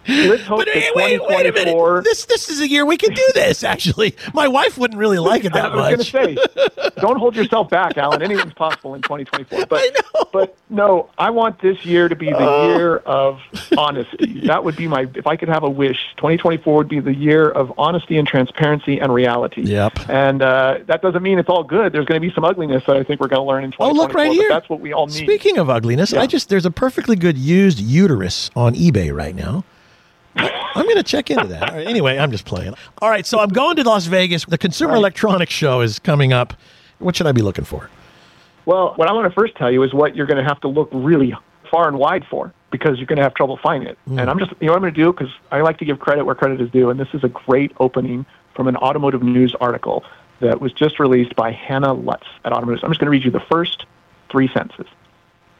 let's hope But hey, wait, wait a minute. This this is a year we can do this. Actually, my wife wouldn't really like it I that was going much. to say, don't hold yourself back, Alan. Anything's possible in 2024. But I know. but no, I want this year to be the Oh. year of honesty. That would be my if I could have a wish. 2024 would be the year of honesty and transparency and reality. Yep. And uh, that doesn't mean it's all good. There's going to be some ugliness that I think we're going to learn in Oh, 2024. look right here. That's what we all need. Speaking of ugliness, I just there's a perfectly good used uterus on eBay right now. I'm going to check into that. Right, anyway, I'm just playing. All right, so I'm going to Las Vegas. The Consumer Electronics Show is coming up. What should I be looking for? Well, what I want to first tell you is what you're going to have to look really far and wide for because you're going to have trouble finding it. Hmm. And I'm just, you know what I'm going to do? Because I like to give credit where credit is due. And this is a great opening from an automotive news article that was just released by Hannah Lutz at Automotive. I'm just going to read you the first three sentences.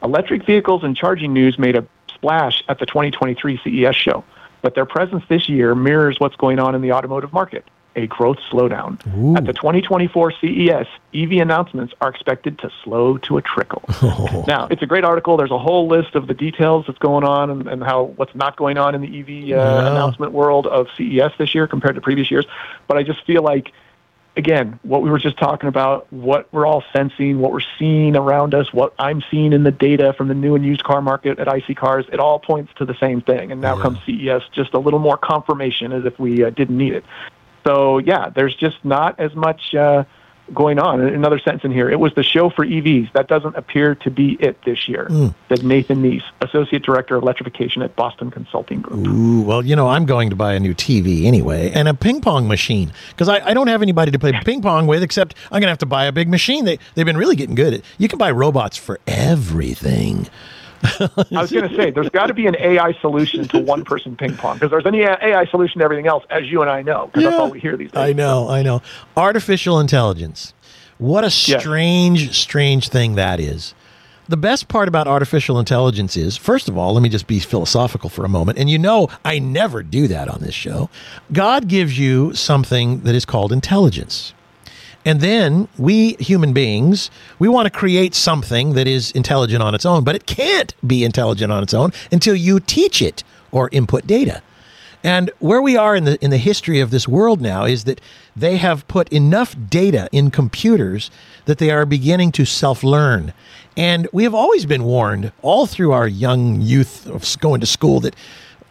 Electric vehicles and charging news made a splash at the 2023 CES show, but their presence this year mirrors what's going on in the automotive market. a growth slowdown. At the 2024 CES, EV announcements are expected to slow to a trickle. Now, it's a great article. There's a whole list of the details that's going on and, and how what's not going on in the EV uh, Yeah. announcement world of CES this year compared to previous years. But I just feel like again, what we were just talking about, what we're all sensing, what we're seeing around us, what I'm seeing in the data from the new and used car market at iSeeCars, it all points to the same thing. And now comes CES, just a little more confirmation as if we uh, didn't need it. So, yeah, there's just not as much uh, going on. Another sentence in here, it was the show for EVs. That doesn't appear to be it this year, hmm. said Nathan Niese, Associate Director of Electrification at Boston Consulting Group. Ooh, well, you know, I'm going to buy a new TV anyway and a ping pong machine because I, I don't have anybody to play ping pong with except I'm going to have to buy a big machine. They, they've been really getting good at You can buy robots for everything. I was going to say, there's got to be an AI solution to one person ping pong because there's any AI solution to everything else, as you and I know, because that's all we hear these days. I know, I know. Artificial intelligence. What a strange, strange thing that is. The best part about artificial intelligence is, first of all, let me just be philosophical for a moment. And you know, I never do that on this show. God gives you something that is called intelligence. And then we human beings, we want to create something that is intelligent on its own, but it can't be intelligent on its own until you teach it or input data. And where we are in the in the history of this world now is that they have put enough data in computers that they are beginning to self-learn. And we have always been warned all through our young youth of going to school that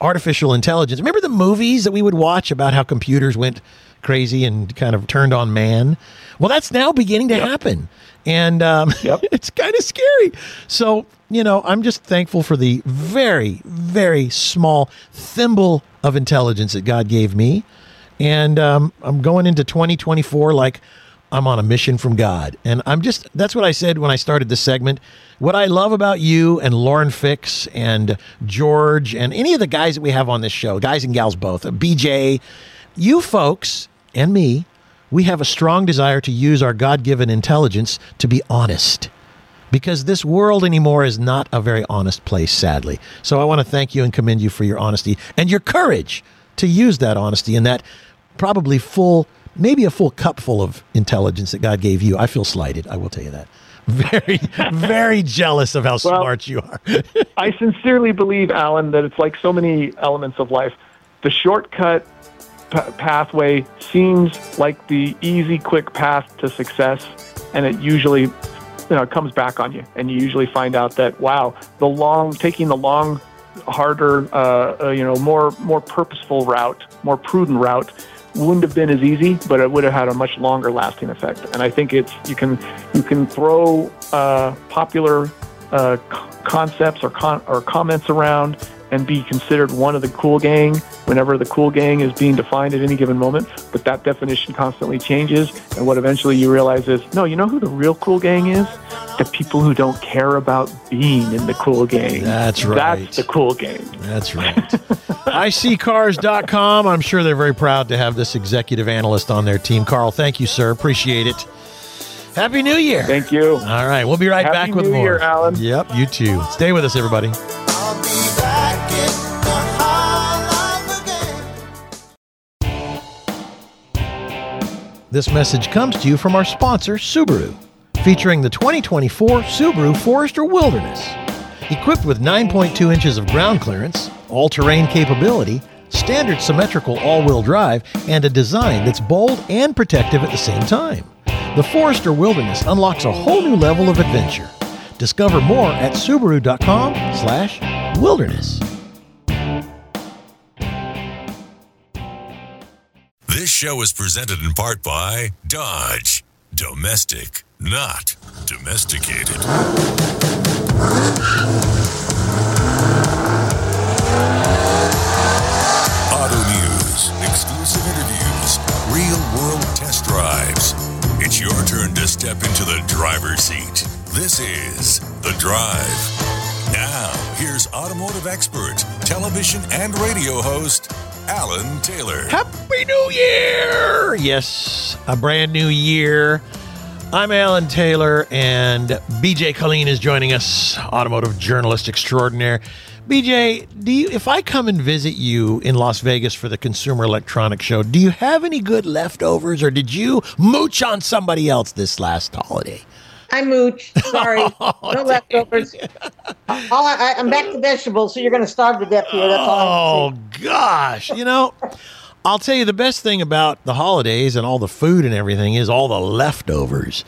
artificial intelligence. Remember the movies that we would watch about how computers went crazy and kind of turned on man? Well, that's now beginning to happen. And um, Yep. it's kind of scary. So, you know, I'm just thankful for the very, very small thimble of intelligence that God gave me. And um, I'm going into 2024 like I'm on a mission from God. And I'm just, that's what I said when I started this segment. What I love about you and Lauren Fix and George and any of the guys that we have on this show, guys and gals both, BJ, you folks and me, we have a strong desire to use our God given intelligence to be honest because this world anymore is not a very honest place, sadly. So I want to thank you and commend you for your honesty and your courage to use that honesty and that probably full, maybe a full cup full of intelligence that God gave you. I feel slighted, I will tell you that. Very, very jealous of how smart you are. I sincerely believe, Alan, that it's like so many elements of life. The shortcut p- pathway seems like the easy, quick path to success, and it usually, you know, comes back on you, and you usually find out that wow, the long, taking the long, harder, uh, uh, you know, more more purposeful route, more prudent route, wouldn't have been as easy, but it would have had a much longer lasting effect. And I think it's you can you can throw uh, popular uh, c- concepts or con- or comments around and be considered one of the cool gang whenever the cool gang is being defined at any given moment. But that definition constantly changes, and what eventually you realize is no, you know who the real cool gang is? The people who don't care about being in the cool gang. That's right. That's the cool gang. That's right. iSeeCars.com. I'm sure they're very proud to have this executive analyst on their team. Karl, thank you, sir. Appreciate it. Happy New Year. Thank you. All right, we'll be right Happy back with New more. Year, Alan. Yep, you too. Stay with us, everybody. This message comes to you from our sponsor, Subaru, featuring the 2024 Subaru Forester Wilderness. Equipped with 9.2 inches of ground clearance, all terrain capability, standard symmetrical all wheel drive, and a design that's bold and protective at the same time. The Forester Wilderness unlocks a whole new level of adventure. Discover more at subaru.com/slash wilderness. This show is presented in part by Dodge. Domestic, not domesticated. Auto News, exclusive interviews, real world test drives. It's your turn to step into the driver's seat. This is The Drive. Now, here's automotive expert, television and radio host, Alan Taylor. Happy New Year! Yes, a brand new year. I'm Alan Taylor, and BJ Killeen is joining us, automotive journalist extraordinaire. BJ, do you, if I come and visit you in Las Vegas for the Consumer Electronics Show, do you have any good leftovers, or did you mooch on somebody else this last holiday? I mooch. Sorry, no leftovers. All I, I, I'm back to vegetables, so you're going to starve to death here. That's all. Oh gosh, you know, I'll tell you the best thing about the holidays and all the food and everything is all the leftovers.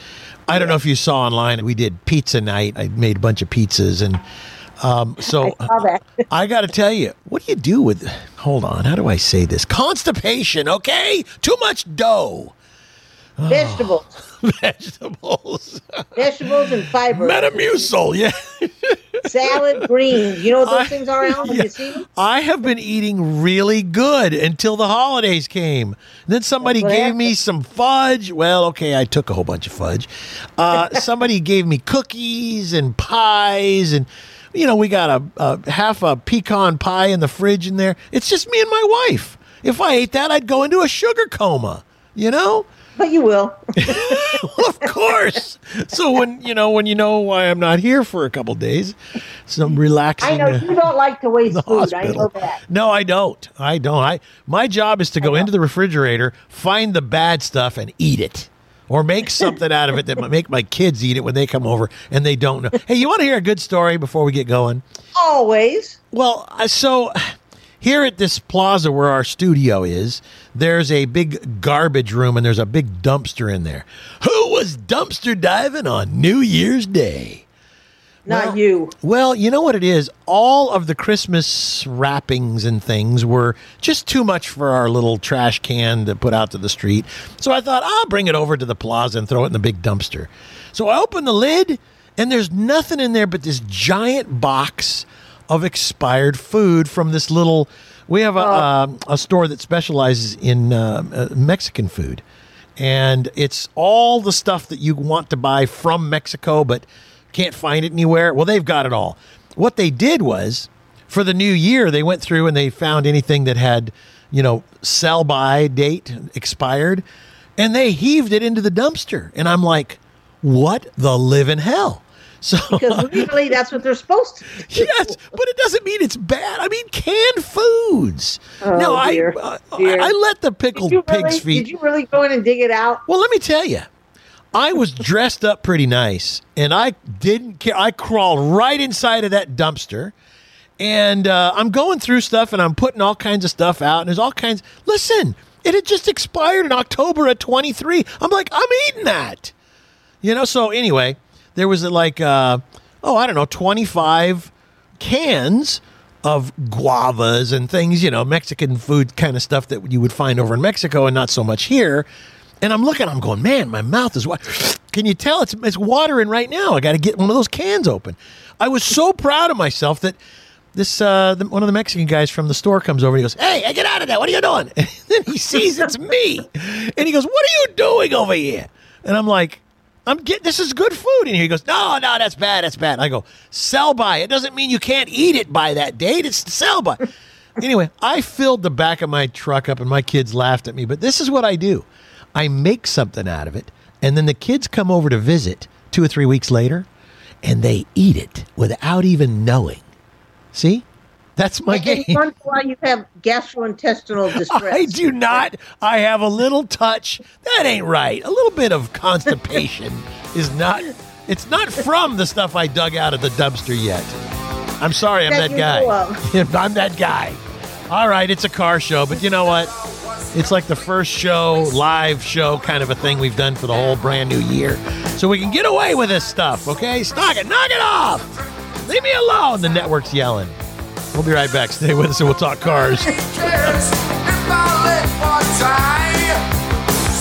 I don't know if you saw online, we did pizza night. I made a bunch of pizzas and um, so I. I got to tell you, what do you do with? Hold on, how do I say this? Constipation, okay? Too much dough, Vegetables, vegetables, vegetables, and fiber. Metamucil, yeah. Salad, greens. You know what those I- things are, Alan? Yeah. you them? I have been eating really good until the holidays came. Then somebody gave me some fudge. Well, okay, I took a whole bunch of fudge. Uh, somebody gave me cookies and pies, and you know we got a, a half a pecan pie in the fridge in there. It's just me and my wife. If I ate that, I'd go into a sugar coma. You know. But you will. well, of course. So when you know when you know why I'm not here for a couple days, some relaxing. I know uh, you don't like to waste food. I know that. No, I don't. I don't. I my job is to go into the refrigerator, find the bad stuff, and eat it, or make something out of it that might make my kids eat it when they come over and they don't know. Hey, you want to hear a good story before we get going? Always. Well, uh, so here at this plaza where our studio is, there's a big garbage room and there's a big dumpster in there. Who was dumpster diving on New Year's Day? Not Well- you. Well, you know what it is? All of the Christmas wrappings and things were just too much for our little trash can to put out to the street. So I thought, I'll bring it over to the plaza and throw it in the big dumpster. So I open the lid, and there's nothing in there but this giant box of expired food from this little. We have a, um, a store that specializes in uh, uh, Mexican food and it's all the stuff that you want to buy from Mexico but can't find it anywhere. Well, they've got it all. What they did was for the new year, they went through and they found anything that had, you know, sell by date expired and they heaved it into the dumpster. And I'm like, what the living hell? So Because legally, that's what they're supposed to do. yes, but it doesn't mean it's bad. I mean canned foods. Oh, no, I, dear. uh, Dear. I I let the pickled you, pig's really, feet. did you really go in and dig it out? Well, let me tell you, I was dressed up pretty nice, and I didn't care. I crawled right inside of that dumpster, and uh, I'm going through stuff, and I'm putting all kinds of stuff out, and there's all kinds. Listen, it had just expired in October of 23. I'm like, I'm eating that, you know. So anyway, there was like, uh, oh, I don't know, 25 cans of guavas and things, you know, Mexican food kind of stuff that you would find over in Mexico and not so much here. And I'm looking, I'm going, man, my mouth is what? Can you tell it's it's watering right now? I got to get one of those cans open. I was so proud of myself that this uh, the, one of the Mexican guys from the store comes over and he goes, "Hey, get out of there! What are you doing?" And then he sees it's me, and he goes, "What are you doing over here?" And I'm like, "I'm get this is good food." in here. he goes, "No, no, that's bad. That's bad." I go, "Sell by. It doesn't mean you can't eat it by that date. It's sell by." anyway, I filled the back of my truck up, and my kids laughed at me. But this is what I do: I make something out of it, and then the kids come over to visit two or three weeks later, and they eat it without even knowing. See, that's my And game. once while, you have gastrointestinal distress. I do not. I have a little touch. That ain't right. A little bit of constipation is not. It's not from the stuff I dug out of the dumpster yet. I'm sorry, I'm That that guy. I'm that guy. All right, it's a car show, but you know what? It's like the first show, live show kind of a thing we've done for the whole brand new year. So we can get away with this stuff, okay? Stop it, knock it off. Leave me alone, the network's yelling. We'll be right back. Stay with us and we'll talk cars. cares if I let one die?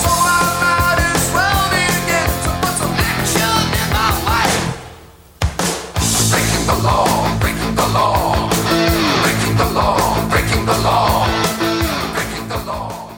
So I might as well begin to put some action in my life. Breaking the law, breaking the law, breaking the law, breaking the law, breaking the law.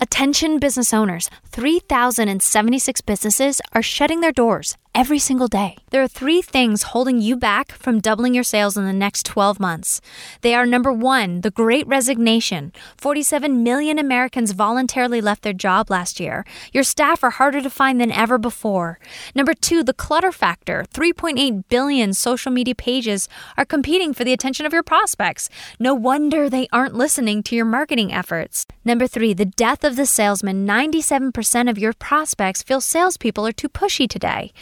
Attention business owners 3,076 businesses are shutting their doors. Every single day. There are three things holding you back from doubling your sales in the next 12 months. They are number one, the great resignation. 47 million Americans voluntarily left their job last year. Your staff are harder to find than ever before. Number two, the clutter factor. 3.8 billion social media pages are competing for the attention of your prospects. No wonder they aren't listening to your marketing efforts. Number three, the death of the salesman. 97% of your prospects feel salespeople are too pushy today.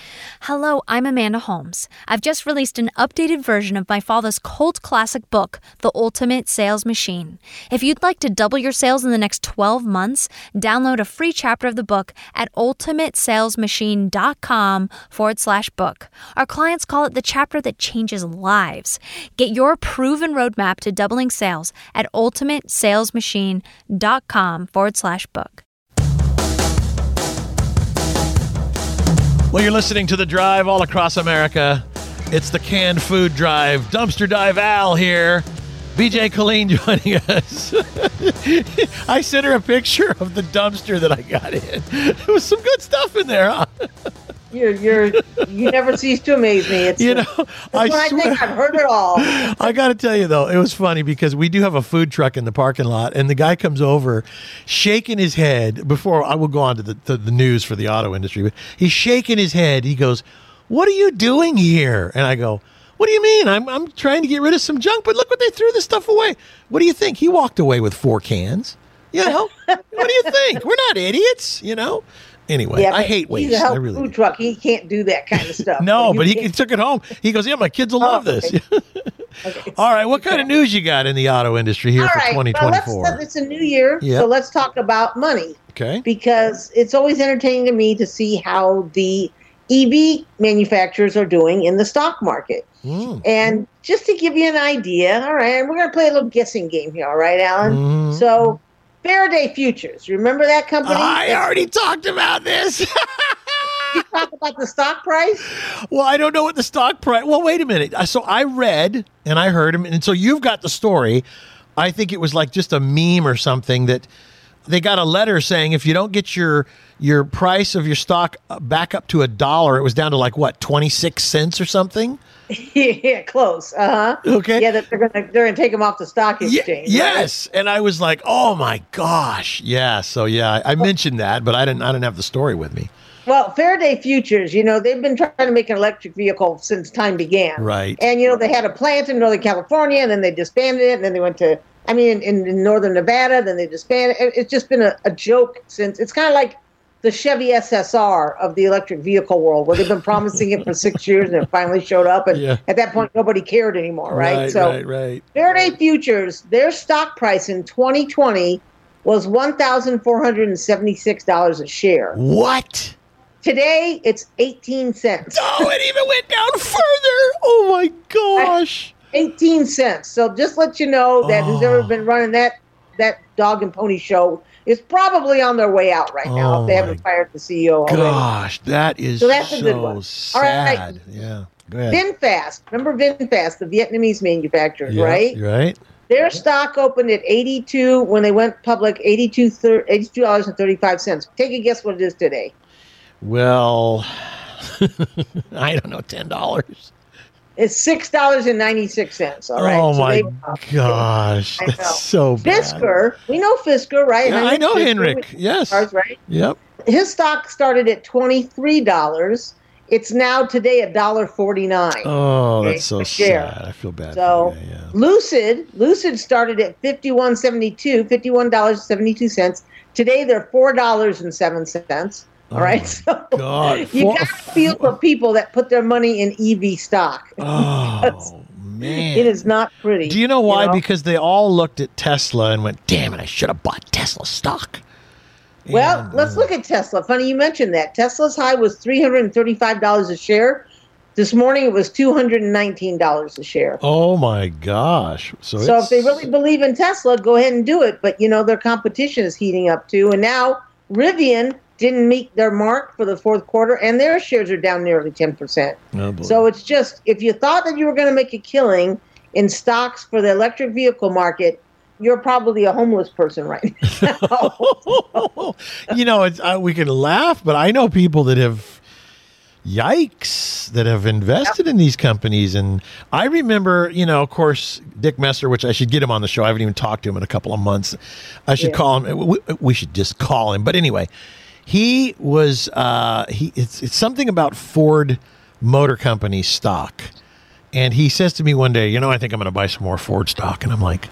Hello, I'm Amanda Holmes. I've just released an updated version of my father's cult classic book, The Ultimate Sales Machine. If you'd like to double your sales in the next 12 months, download a free chapter of the book at ultimatesalesmachine.com forward slash book. Our clients call it the chapter that changes lives. Get your proven roadmap to doubling sales at ultimatesalesmachine.com forward slash book. Well, you're listening to the drive all across America. It's the canned food drive. Dumpster Dive Al here. BJ Killeen joining us. I sent her a picture of the dumpster that I got in. There was some good stuff in there, huh? You're you're you never cease to amaze me. It's You know, I when I swear. think I've heard it all. I got to tell you though, it was funny because we do have a food truck in the parking lot, and the guy comes over, shaking his head. Before I will go on to the to the news for the auto industry, but he's shaking his head. He goes, "What are you doing here?" And I go, "What do you mean? I'm I'm trying to get rid of some junk, but look what they threw this stuff away. What do you think? He walked away with four cans. You know, what do you think? We're not idiots, you know." Anyway, yeah, I hate waste. He's a I really food do. truck. He can't do that kind of stuff. No, but he, he took it home. He goes, "Yeah, my kids will Oh, love this." okay. Okay. All right, what kind of news you got in the auto industry here All for right, well, 2024? let's, it's a new year, Yep. so let's talk about money okay. because it's always entertaining to me to see how the EV manufacturers are doing in the stock market. Mm. And just to give you an idea, all right, and we're going to play a little guessing game here, all right, Alan? Mhm. So, Faraday Futures, remember that company? I already talked about this. you talk about the stock price. well, I don't know what the stock price. Well, wait a minute. Uh, So I read and I heard him, and so you've got the story. I think it was like just a meme or something that they got a letter saying if you don't get your your price of your stock uh, back up to a dollar, it was down to like what twenty six cents or something. yeah, close. Uh huh. Okay. Yeah, that they're gonna they're gonna take them off the stock exchange. yes, and I was like, "Oh my gosh!" Yeah, so yeah, I I mentioned that, but I didn't. I didn't have the story with me. Well, Faraday Futures, you know, they've been trying to make an electric vehicle since time began. Right. And, you know, they had a plant in Northern California and then they disbanded it and then they went to, I mean, in, in Northern Nevada, then they disbanded it. It's just been a, a joke since, it's kind of like the Chevy SSR of the electric vehicle world where they've been promising it for six years and it finally showed up. And Yeah. at that point, nobody cared anymore, right? right, so right, right. Faraday Futures, their stock price in 2020 was $1,476 a share. What? Today, it's 18 cents. Oh, it even went down further. Oh my gosh. 18 cents. So just let you know that who's ever Oh. been running that that dog and pony show is probably on their way out right now Oh if they oh haven't fired the CEO already. Gosh, that is So so, that's a good one. All sad. right. Yeah. Go ahead. VinFast, remember VinFast, the Vietnamese manufacturer, Yeah, right? Right. Their stock opened at 82 when they went public, 82 $82.35. Take a guess what it is today. Well, I don't know, ten dollars. It's $6.96. All right. Oh So my they- gosh, that's so bad. Fisker, we know Fisker, right? Yeah, I know Fisker, Henrik. Yes. Cars, right? Yep. his stock started at twenty three dollars. It's now today a dollar forty nine. Oh, Okay, that's so sad. I feel bad. So you, yeah. Lucid, Lucid started at fifty one seventy two, fifty one dollars seventy two cents. Today they're four dollars and seven cents. All Oh right, so God, you got to feel for people that put their money in EV stock. Oh man. It is not pretty. Do you know why? know? Because they all looked at Tesla and went, "Damn it! I should have bought Tesla stock." Well, And, let's uh, look at Tesla. Funny you mentioned that. Tesla's high was $335 a share. This morning it was $219 a share. Oh my gosh! So, So if they really believe in Tesla, go ahead and do it. But you know their competition is heating up too, and now Rivian didn't meet their mark for the fourth quarter, and their shares are down nearly ten percent. Oh. So it's just if you thought that you were going to make a killing in stocks for the electric vehicle market, you're probably a homeless person right now. you know, it's, uh, we can laugh, but I know people that have yikes that have invested in these companies. And I remember, you know, of course, Dick Messer, which I should get him on the show. I haven't even talked to him in a couple of months. I should Yeah. call him. We, we should just call him. But anyway, he was, uh, he, it's, it's something about Ford Motor Company stock. And he says to me one day, you know, I think I'm going to buy some more Ford stock. And I'm like,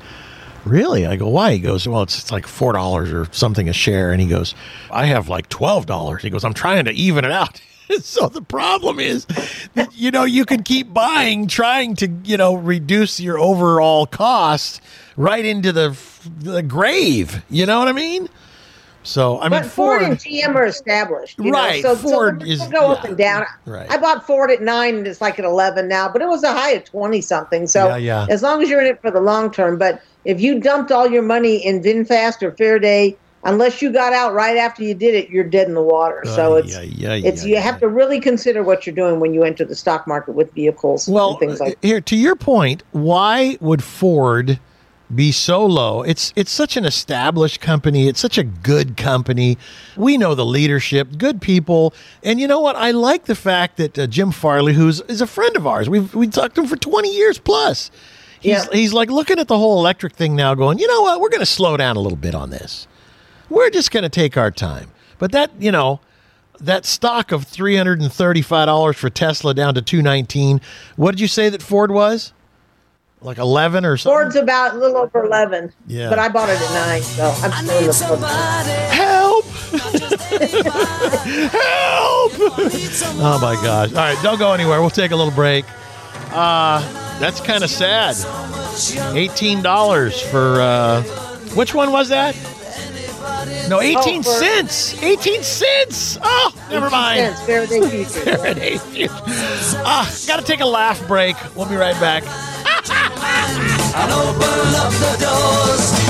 Really? I go, why? He goes, well, it's, it's like four dollars or something a share. And he goes, I have like twelve dollars. He goes, I'm trying to even it out. so the problem is, that, you know, you can keep buying, trying to, you know, reduce your overall cost right into the the grave. You know what I mean? So I mean, But Ford, and GM are established, Right, Know? So, Ford so is- go up and down. Right. I bought Ford at nine, and it's like at eleven now, but it was a high of twenty something. So Yeah, yeah. as long as you're in it for the long term, but if you dumped all your money in VinFast or Faraday, unless you got out right after you did it, you're dead in the water. so it's ay, ay, it's ay, you have to really consider what you're doing when you enter the stock market with vehicles Well, and things like. here to your point, why would Ford be so low? It's it's such an established company. It's such a good company. We know the leadership, good people, and you know what? I like the fact that uh, Jim Farley, who's is a friend of ours, we've we talked to him for twenty years plus. He's Yeah. he's like looking at the whole electric thing now, going, you know what? We're going to slow down a little bit on this. We're just going to take our time. But that you know. That stock of three hundred and thirty-five dollars for Tesla down to two nineteen. What did you say that Ford was? Like eleven or something? Ford's about a little over eleven, Yeah. but I bought it at nine, so I'm still in the Ford. Help! Help! oh my gosh! All right, don't go anywhere. We'll take a little break. Uh, that's kind of sad. Eighteen dollars for uh, which one was that? No, eighteen for- cents. Eighteen cents. Oh, never mind. Cents, Faraday Future. Faraday Future. Ah, gotta take a laugh break. We'll be right back.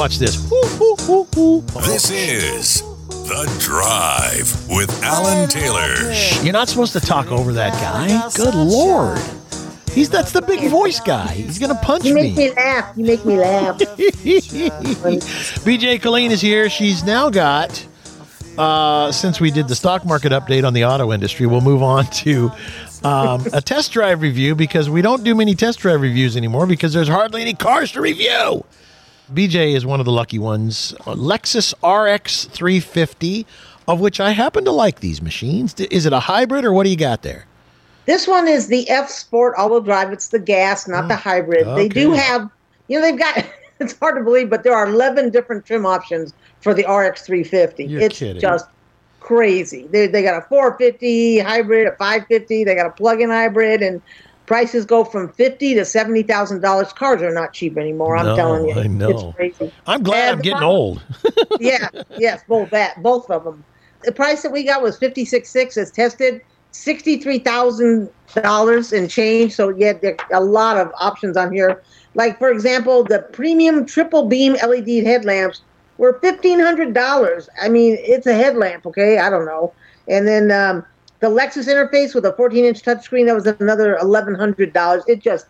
Watch this. This is The Drive with Alan Taylor. You're not supposed to talk over that guy. Good lord. He's that's the big voice guy. He's gonna punch me. You me. make me laugh. You make me laugh. BJ Killeen is here. She's now got, uh, since we did the stock market update on the auto industry, we'll move on to um, a test drive review because we don't do many test drive reviews anymore because there's hardly any cars to review. BJ is one of the lucky ones. A Lexus RX 350, of which I happen to like these machines. Is it a hybrid or what do you got there? This one is the F Sport all-wheel drive. It's the gas, not the oh, hybrid. They do have, you know, they've got. It's hard to believe, but there are 11 different trim options for the RX 350. You're it's kidding. just crazy. They they got a 450 hybrid, a 550. They got a plug-in hybrid, and prices go from fifty to seventy thousand dollars. Cars are not cheap anymore. I'm No, telling you, I know. it's crazy. I'm glad And I'm getting problem- old. yeah, yes, both that, both of them. The price that we got was fifty six six as tested, sixty three thousand dollars and change. So yeah, there are a lot of options on here. Like for example, the premium triple beam LED headlamps were fifteen hundred dollars. I mean, it's a headlamp, okay? I don't know. And then um, the Lexus interface with a fourteen inch touchscreen that was another eleven hundred dollars. It just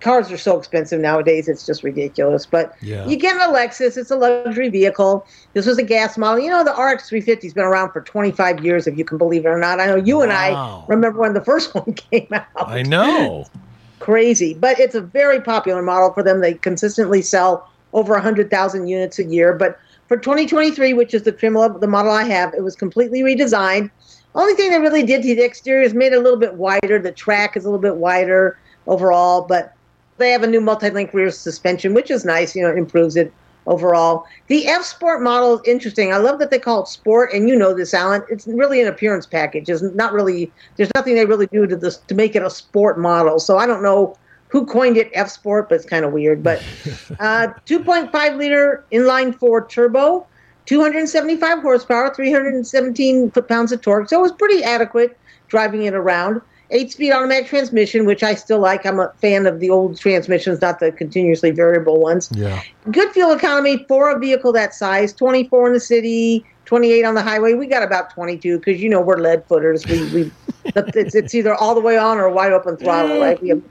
cars are so expensive nowadays. It's just ridiculous. But Yeah. you get a Lexus. It's a luxury vehicle. This was a gas model. You know, the RX 350 has been around for 25 years, if you can believe it or not. I know you and I remember when the first one came out. I know. Crazy. But it's a very popular model for them. They consistently sell over 100,000 units a year. But for 2023, which is the trim level, the model I have, it was completely redesigned. Only thing they really did to the exterior is made it a little bit wider. The track is a little bit wider overall, but they have a new multi-link rear suspension, which is nice. You know, it improves it overall. The F Sport model is interesting. I love that they call it Sport, and you know this, Alan. It's really an appearance package. It's not really. There's nothing they really do to this to make it a sport model. So I don't know who coined it F Sport, but it's kind of weird. But uh, 2.5 liter inline four turbo, 275 horsepower, 317 foot pounds of torque. So it was pretty adequate driving it around. Eight speed automatic transmission, which I still like. I'm a fan of the old transmissions, not the continuously variable ones. Yeah. Good fuel economy for a vehicle that size 24 in the city, 28 on the highway. We got about 22 because, you know, we're lead footers. We, we, it's, it's either all the way on or wide open throttle, mm. right? We have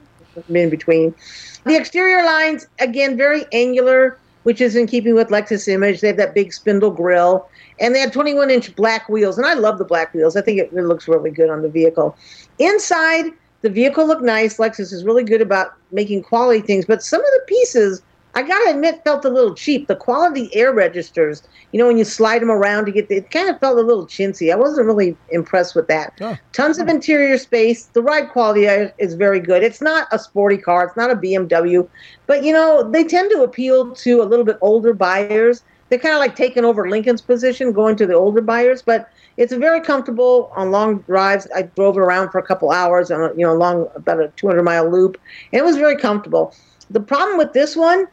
in between. The exterior lines, again, very angular, which is in keeping with Lexus image. They have that big spindle grille, and they had 21 inch black wheels. And I love the black wheels. I think it, it looks really good on the vehicle. Inside, the vehicle looked nice. Lexus is really good about making quality things, but some of the pieces, I gotta admit, felt a little cheap. The quality air registers, you know, when you slide them around to get, the, it kind of felt a little chintzy. I wasn't really impressed with that. Oh. Tons of interior space. The ride quality is very good. It's not a sporty car. It's not a BMW, but you know, they tend to appeal to a little bit older buyers. They're kind of like taking over Lincoln's position, going to the older buyers, but it's very comfortable on long drives. I drove it around for a couple hours on a, you know along about a 200 mile loop, and it was very comfortable. The problem with this one,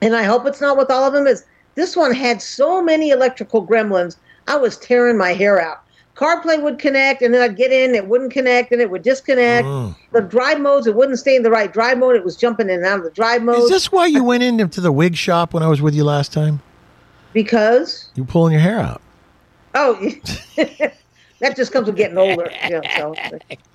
and I hope it's not with all of them, is this one had so many electrical gremlins. I was tearing my hair out. CarPlay would connect, and then I'd get in, it wouldn't connect, and it would disconnect. Mm. The drive modes, it wouldn't stay in the right drive mode. It was jumping in and out of the drive mode. Is this why you went into the wig shop when I was with you last time? because You're pulling your hair out. Oh, that just comes with getting older. You know, so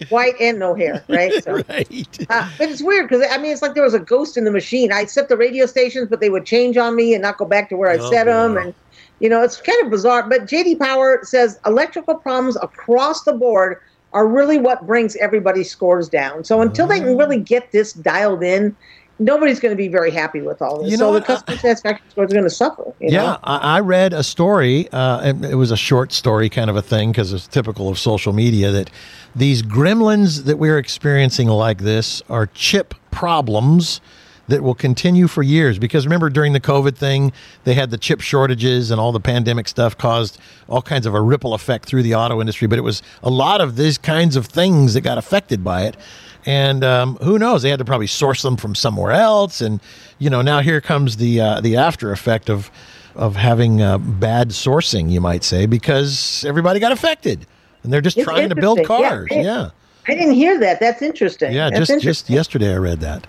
white and no hair, right? So, Right. uh, but it's weird because I mean, it's like there was a ghost in the machine. I set the radio stations, but they would change on me and not go back to where I Oh, set them, and you know, it's kind of bizarre. But JD Power says electrical problems across the board are really what brings everybody's scores down. So until they Oh. can really get this dialed in. Nobody's going to be very happy with all this. You know so the customer satisfaction score is going to suffer. You Yeah? I, I read a story. Uh, it was a short story, kind of a thing, because it's typical of social media. That these gremlins that we're experiencing like this are chip problems that will continue for years. Because remember, during the COVID thing, they had the chip shortages and all the pandemic stuff caused all kinds of a ripple effect through the auto industry. But it was a lot of these kinds of things that got affected by it. And um, who knows? They had to probably source them from somewhere else. And you know, now here comes the uh, the after effect of of having uh, bad sourcing, you might say, because everybody got affected, and they're just It's trying to build interesting. Yeah. cars. Yeah, I didn't hear that. That's interesting. yeah. That's just interesting. just yesterday, I read that.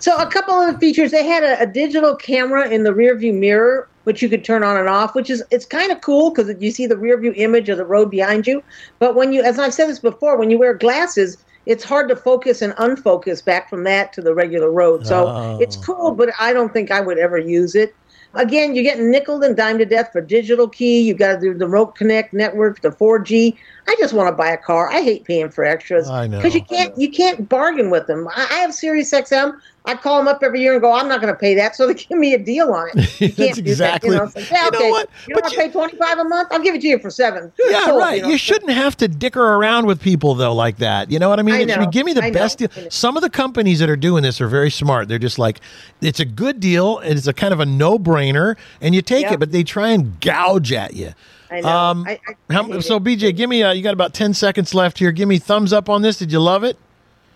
So a couple of the features, they had a, a digital camera in the rear view mirror, which you could turn on and off, which is it's kind of cool because you see the rear view image of the road behind you. But when you, as I've said this before, when you wear glasses, it's hard to focus and unfocus back from that to the regular road. So Oh. it's cool, but I don't think I would ever use it. Again, you're getting nickel and dime to death for digital key. You've got to do the Remote Connect network, the 4G. I just want to buy a car. I hate paying for extras I know. because you can't you can't bargain with them. I, I have Sirius XM. I call them up every year and go, I'm not going to pay that, so they give me a deal on it. You That's can't do that, exactly- You know, like, yeah, You know okay. what? You don't But want to pay 25 a month? I'll give it to you for seven. Good Yeah, soul, right. know? You shouldn't have to dicker around with people though like that. You know what I mean? I It should be, know. give me the I know. best deal. Some of the companies that are doing this are very smart. They're just like, it's a good deal. It's a kind of a no brainer, and you take Yep. it. But they try and gouge at you. I know. Um, I- I- I how, so. BJ, give me. Uh, you got about ten seconds left here. Give me thumbs up on this. Did you love it?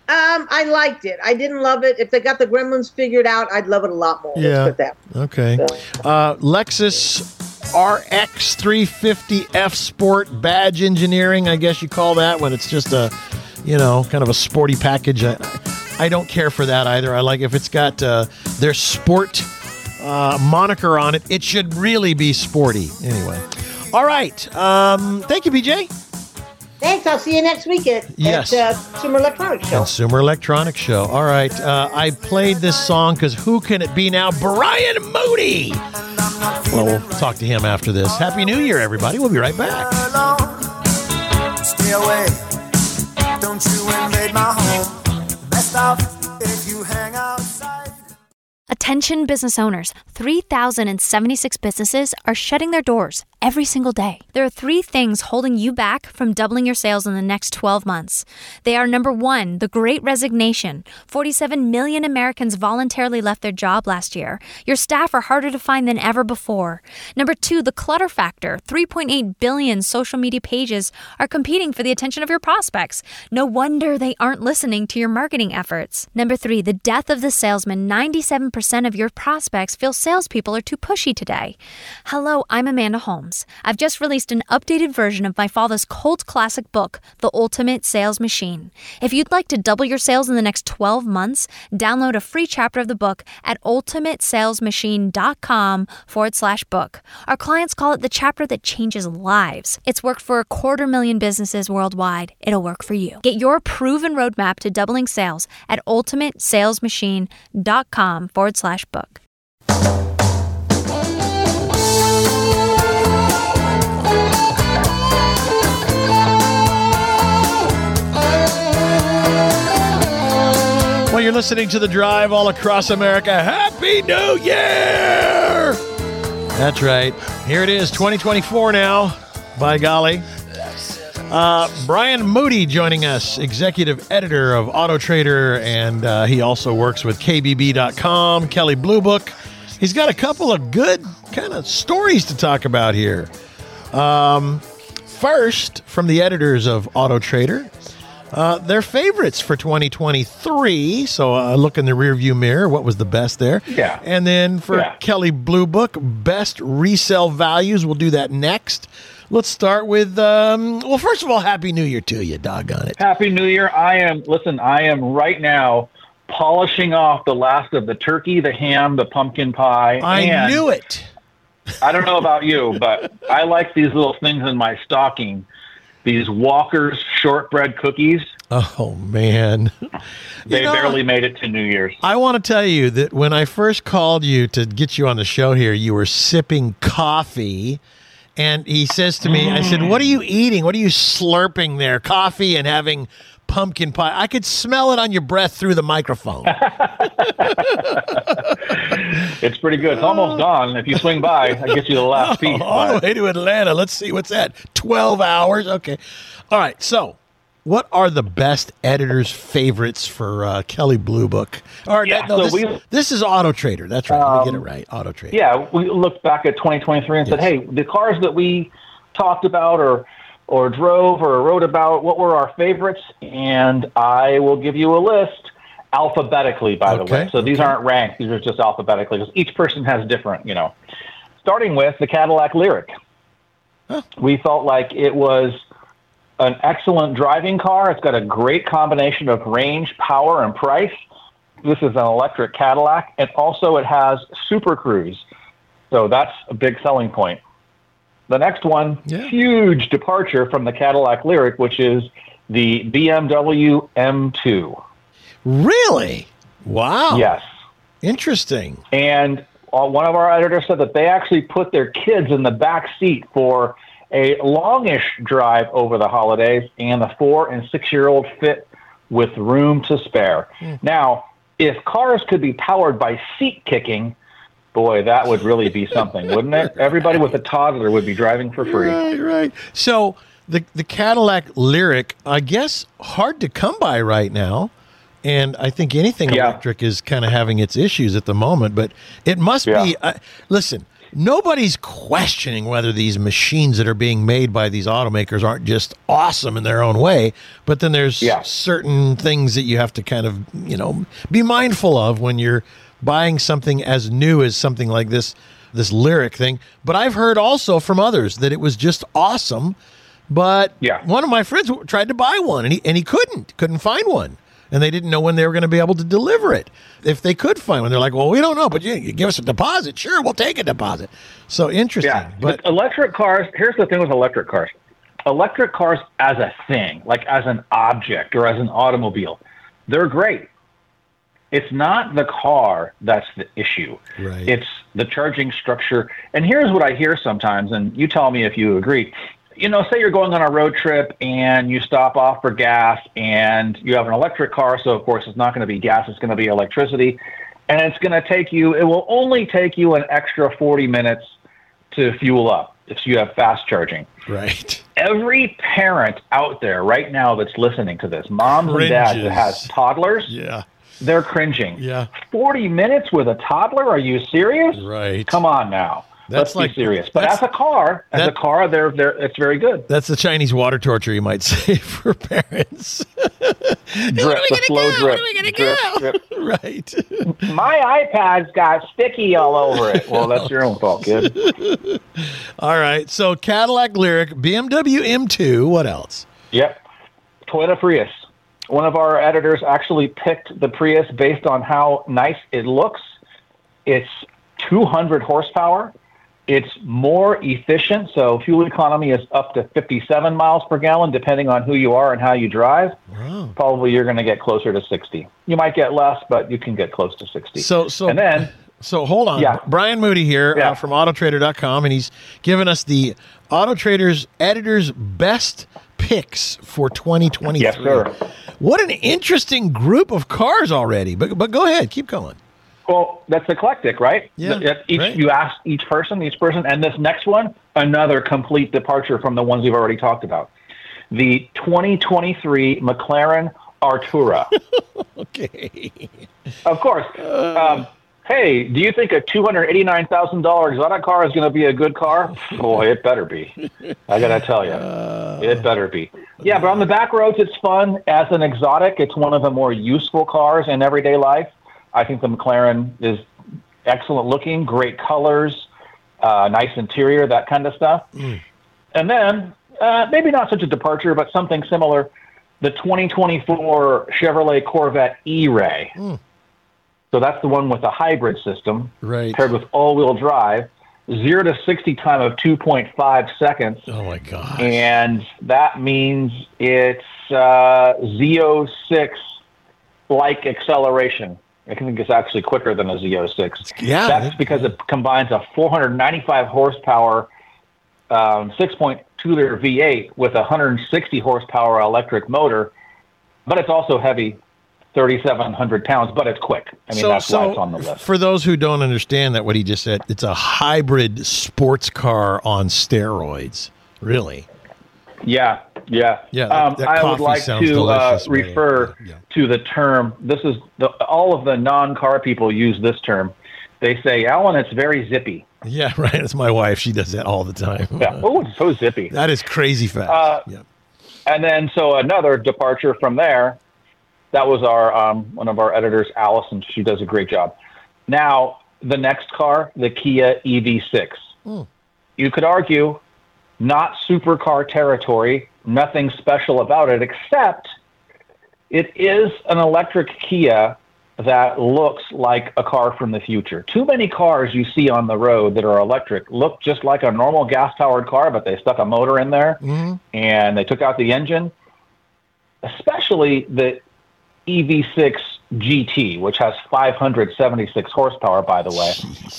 Um, I liked it. I didn't love it. If they got the Gremlins figured out, I'd love it a lot more. Yeah. Let's put that. Okay. Uh, Lexus RX 350 F Sport badge engineering, I guess you call that when it's just a, you know, kind of a sporty package. I, I don't care for that either. I like if it's got uh, their sport uh, moniker on it, it should really be sporty. Anyway. All right. Um, thank you, BJ. Thanks. I'll see you next week at, Yes. at uh, Consumer Electronics Show. Consumer Electronics Show. All right. Uh, I played this song because who can it be now? Brian Moody. Well, we'll talk to him after this. Happy New Year, everybody. We'll be right back. Stay away. Don't you invade my home. Best off if you hang outside. Attention business owners 3,076 businesses are shutting their doors every single day. There are three things holding you back from doubling your sales in the next 12 months. They are number one, the great resignation. 47 million Americans voluntarily left their job last year. Your staff are harder to find than ever before. Number two, the clutter factor. 3.8 billion social media pages are competing for the attention of your prospects. No wonder they aren't listening to your marketing efforts. Number three, the death of the salesman. 97% of your prospects feel salespeople are too pushy today. Hello, I'm Amanda Holmes. I've just released an updated version of my father's cult classic book, The Ultimate Sales Machine. If you'd like to double your sales in the next 12 months, download a free chapter of the book at ultimatesalesmachine.com forward slash book. Our clients call it the chapter that changes lives. It's worked for a quarter million businesses worldwide. It'll work for you. Get your proven roadmap to doubling sales at ultimatesalesmachine.com forward slash book. You're listening to The Drive all across America. Happy New Year! That's right. Here it is, 2024 now. By golly. Uh, Brian Moody joining us, executive editor of Auto Trader, and uh, he also works with KBB.com, Kelley Blue Book. He's got a couple of good kind of stories to talk about here. Um, first, from the editors of Auto Trader, uh, their favorites for 2023. So uh, look in the rearview mirror. What was the best there? Yeah. And then for Yeah. Kelley Blue Book, best resale values. We'll do that next. Let's start with, um, well, first of all, Happy New Year to you, doggone it. Happy New Year. I am, listen, I am right now polishing off the last of the turkey, the ham, the pumpkin pie. I knew it. I don't know about you, but I like these little things in my stocking. These Walker's shortbread cookies. Oh, man. They know- barely made it to New Year's. I want to tell you that when I first called you to get you on the show here, you were sipping coffee. And he says to me, I said, What are you eating? What are you slurping there? Coffee and having pumpkin pie. I could smell it on your breath through the microphone. It's pretty good. It's almost gone. If you swing by, I get you the last piece. All the way to Atlanta. Let's see what's that. 12 hours. Okay. All right. So, what are the best editors' favorites for uh, Kelley Blue Book? Or Yeah, no, so this, we- this is Auto Trader. That's right. Let me get it Um, right. Auto Trader. yeah, we looked back at 2023 and said, hey, the cars that we talked about or or drove or wrote about, what were our favorites? And I will give you a list alphabetically, by the way. So these okay. aren't ranked; these are just alphabetically because each person has different, you know. Starting with the Cadillac Lyriq, we felt like it was an excellent driving car. It's got a great combination of range, power, and price. This is an electric Cadillac, and also it has Super Cruise. So that's a big selling point. The next one, Yeah. huge departure from the Cadillac Lyriq, which is the BMW M2. Really? Wow. Yes. Interesting. And uh, one of our editors said that they actually put their kids in the back seat for a longish drive over the holidays, and the four and six year old fit with room to spare. Now, if cars could be powered by seat kicking, boy, that would really be something, wouldn't it? Everybody with a toddler would be driving for free. Right, right. So the the Cadillac Lyriq, I guess, hard to come by right now. And I think anything Yeah. electric is kind of having its issues at the moment, but it must be. Uh, listen, nobody's questioning whether these machines that are being made by these automakers aren't just awesome in their own way. But then there's Yeah. certain things that you have to kind of, you know, be mindful of when you're buying something as new as something like this, this Lyriq thing. But I've heard also from others that it was just awesome. But Yeah. one of my friends tried to buy one and he, and he couldn't, couldn't find one. And they didn't know when they were going to be able to deliver it. If they could find one, they're like, well, we don't know, but you, you give us a deposit. Sure, we'll take a deposit. So interesting. Yeah, But but electric cars. Here's the thing with electric cars: electric cars as a thing, like as an object or as an automobile, they're great. It's not the car that's the issue. Right. It's the charging structure. And here's what I hear sometimes, and you tell me if you agree. You know, say you're going on a road trip and you stop off for gas, and you have an electric car, so of course it's not going to be gas; it's going to be electricity. and it's going to take you. It will only take you an extra 40 minutes to fuel up if you have fast charging. Right. Every parent out there right now that's listening to this, moms and dads that has toddlers, Yeah. They're cringing. Yeah. 40 minutes with a toddler? Are you serious? Right. Come on now. That's Let's like- be serious. But as a car, as that- a car, they're they're it's very good. That's the Chinese water torture, you might say, for parents. Drip, the slow drip. drip, drip. right. My iPad's got sticky all over it. Well, that's your own fault, kid. All right. So Cadillac Lyriq, BMW M2. What else? Yep. Toyota Prius. One of our editors actually picked the Prius based on how nice it looks. It's 200 horsepower. It's more efficient, so fuel economy is up to 57 miles per gallon, depending on who you are and how you drive. Wow. Probably you're going to get closer to 60. You might get less, but you can get close to 60. So, so and then So hold on. Yeah. Brian Moody here Yeah. uh, from Autotrader.com, and he's given us the Auto Trader's editor's best picks for 2023. Yes, sir. What an interesting group of cars already. But but go ahead, keep going. Well, that's eclectic, right? Yeah, Each right. you ask each person, each person, and this next one, another complete departure from the ones we've already talked about. The 2023 McLaren Artura. Okay. of course. Um, hey, do you think a $289,000 exotic car is going to be a good car? Boy, it better be. I got to tell you. it better be. Yeah, but on the back roads, it's fun. As an exotic, it's one of the more useful cars in everyday life. I think the McLaren is excellent looking, great colors, uh, nice interior, that kind of stuff. And then, uh, maybe not such a departure, but something similar the 2024 Chevrolet Corvette E Ray. So that's the one with the hybrid system Right. paired with all wheel drive, zero to 60 time of 2.5 seconds. Oh my god. And that means it's uh, Z06 like acceleration. I think it's actually quicker than a Z06. Yeah. That's because it combines a 495 horsepower um, 6.2 liter V8 with a 160 horsepower electric motor, but it's also heavy, 3,700 pounds, but it's quick. I mean, that's why it's on the list. for those who don't understand that, what he just said, it's a hybrid sports car on steroids. Really? Yeah, yeah, Yeah, that- Um, that I would like to uh, delicious, by the way. refer Yeah. to the term. This is the, all of the non-car people use this term. They say, "Alan, it's very zippy." Yeah, right. It's my wife. She does that all the time. Yeah. Oh, it's so zippy. That is crazy fast. Uh, yeah. And then, so another departure from there, that was our um, one of our editors, Allison. She does a great job. Now, the next car, the Kia EV6. You could argue, not supercar territory, nothing special about it, except it is an electric Kia that looks like a car from the future. Too many cars you see on the road that are electric look just like a normal gas powered car, but they stuck a motor in there and they took out the engine, especially the EV6 GT, which has 576 horsepower, by the way.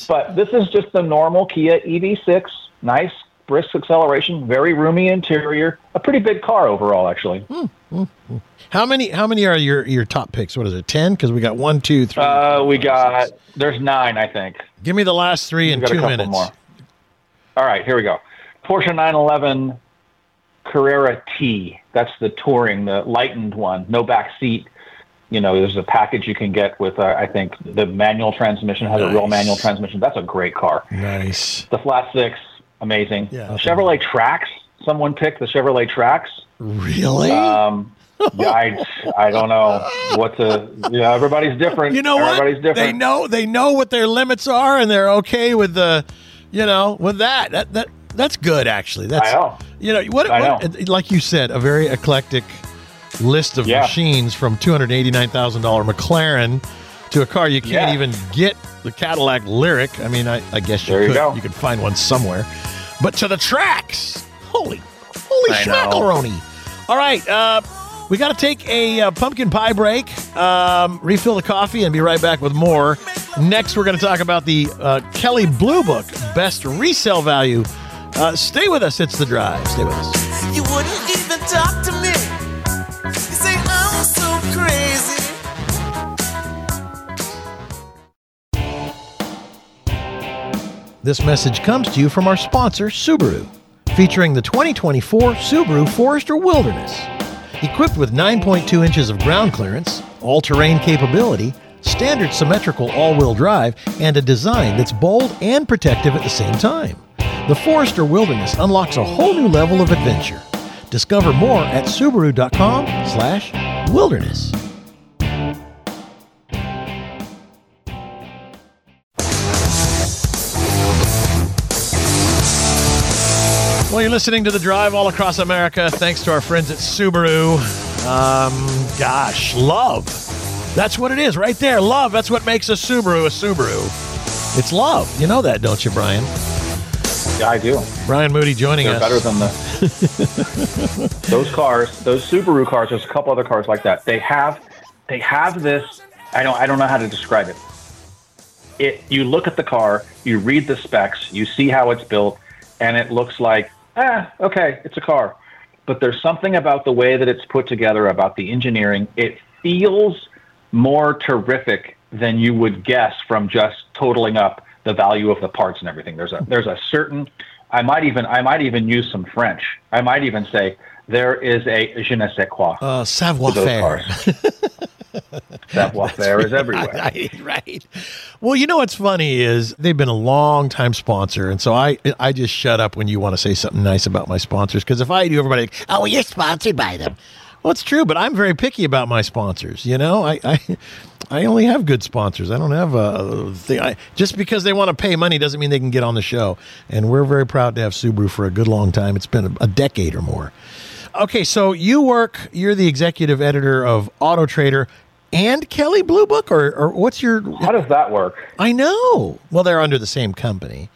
But this is just the normal Kia EV6, nice, brisk acceleration, very roomy interior, a pretty big car overall, actually. Hmm, hmm, hmm. How many? How many are your your top picks? What is it? Ten? Because we got one, two, three. Uh, we four, got, six. there's nine, I think. Give me the last three in We a two minutes. more. All right, here we go. Porsche 911 Carrera T. That's the touring, the lightened one, no back seat. You know, there's a package you can get with, uh, I think, the manual transmission has a real manual transmission. That's a great car. Nice. The flat six, amazing. Yeah. Chevrolet Trax. Someone picked the Chevrolet Trax. Really? Um, yeah, I, I don't know what to. Yeah, everybody's different. you know what? Everybody's different. They know they know what their limits are, and they're okay with the, you know, with that. That that that's good actually. That's I know. you know what, I what like you said, a very eclectic list of Yeah. machines from two hundred eighty nine thousand dollar McLaren to a car you can't Yeah. even get the Cadillac Lyriq. I mean, I, I guess you There you could go. you could find one somewhere, but to the Trax. Holy holy I know. schmackaroni! All right. Uh, we got to take a uh, pumpkin pie break, um, refill the coffee, and be right back with more. Next, we're going to talk about the uh, Kelley Blue Book Best Resale Value. Uh, stay with us. It's the drive. Stay with us. This message comes to you from our sponsor, Subaru, featuring the 2024 Subaru Forester Wilderness. Equipped with 9.2 inches of ground clearance, all terrain capability, standard symmetrical all wheel drive, and a design that's bold and protective at the same time. The Forester Wilderness unlocks a whole new level of adventure. Discover more at Subaru.com/slash wilderness. Well, you're listening to The Drive all across America. Thanks to our friends at Subaru. Um, gosh, love. That's what it is right there. Love. That's what makes a Subaru a Subaru. It's love. You know that, don't you, Brian? Yeah, I do. Brian Moody joining They're us. better than the those cars. Those Subaru cars. There's a couple other cars like that. They have they have this. I don't I don't know how to describe it. It you look at the car, you read the specs, you see how it's built, and it looks like ah okay, it's a car. But there's something about the way that it's put together, about the engineering. It feels more terrific than you would guess from just totaling up the value of the parts and everything. There's a there's a certain I might even I might even use some French. I might even say there is a je ne sais quoi Uh, savoir faire. cars. Savoir faire is everywhere. right, right. Well, you know what's funny is they've been a long time sponsor, and so I I just shut up when you want to say something nice about my sponsors because if I do, everybody, oh, well, you're sponsored by them. Well, it's true, but I'm very picky about my sponsors. You know, I I, I only have good sponsors. I don't have a thing. I, just because they want to pay money doesn't mean they can get on the show. And we're very proud to have Subaru for a good long time. It's been a, a decade or more. Okay, so you work. You're the executive editor of Auto Trader and Kelley Blue Book, or, or what's your? How does that work? I know. Well, they're under the same company,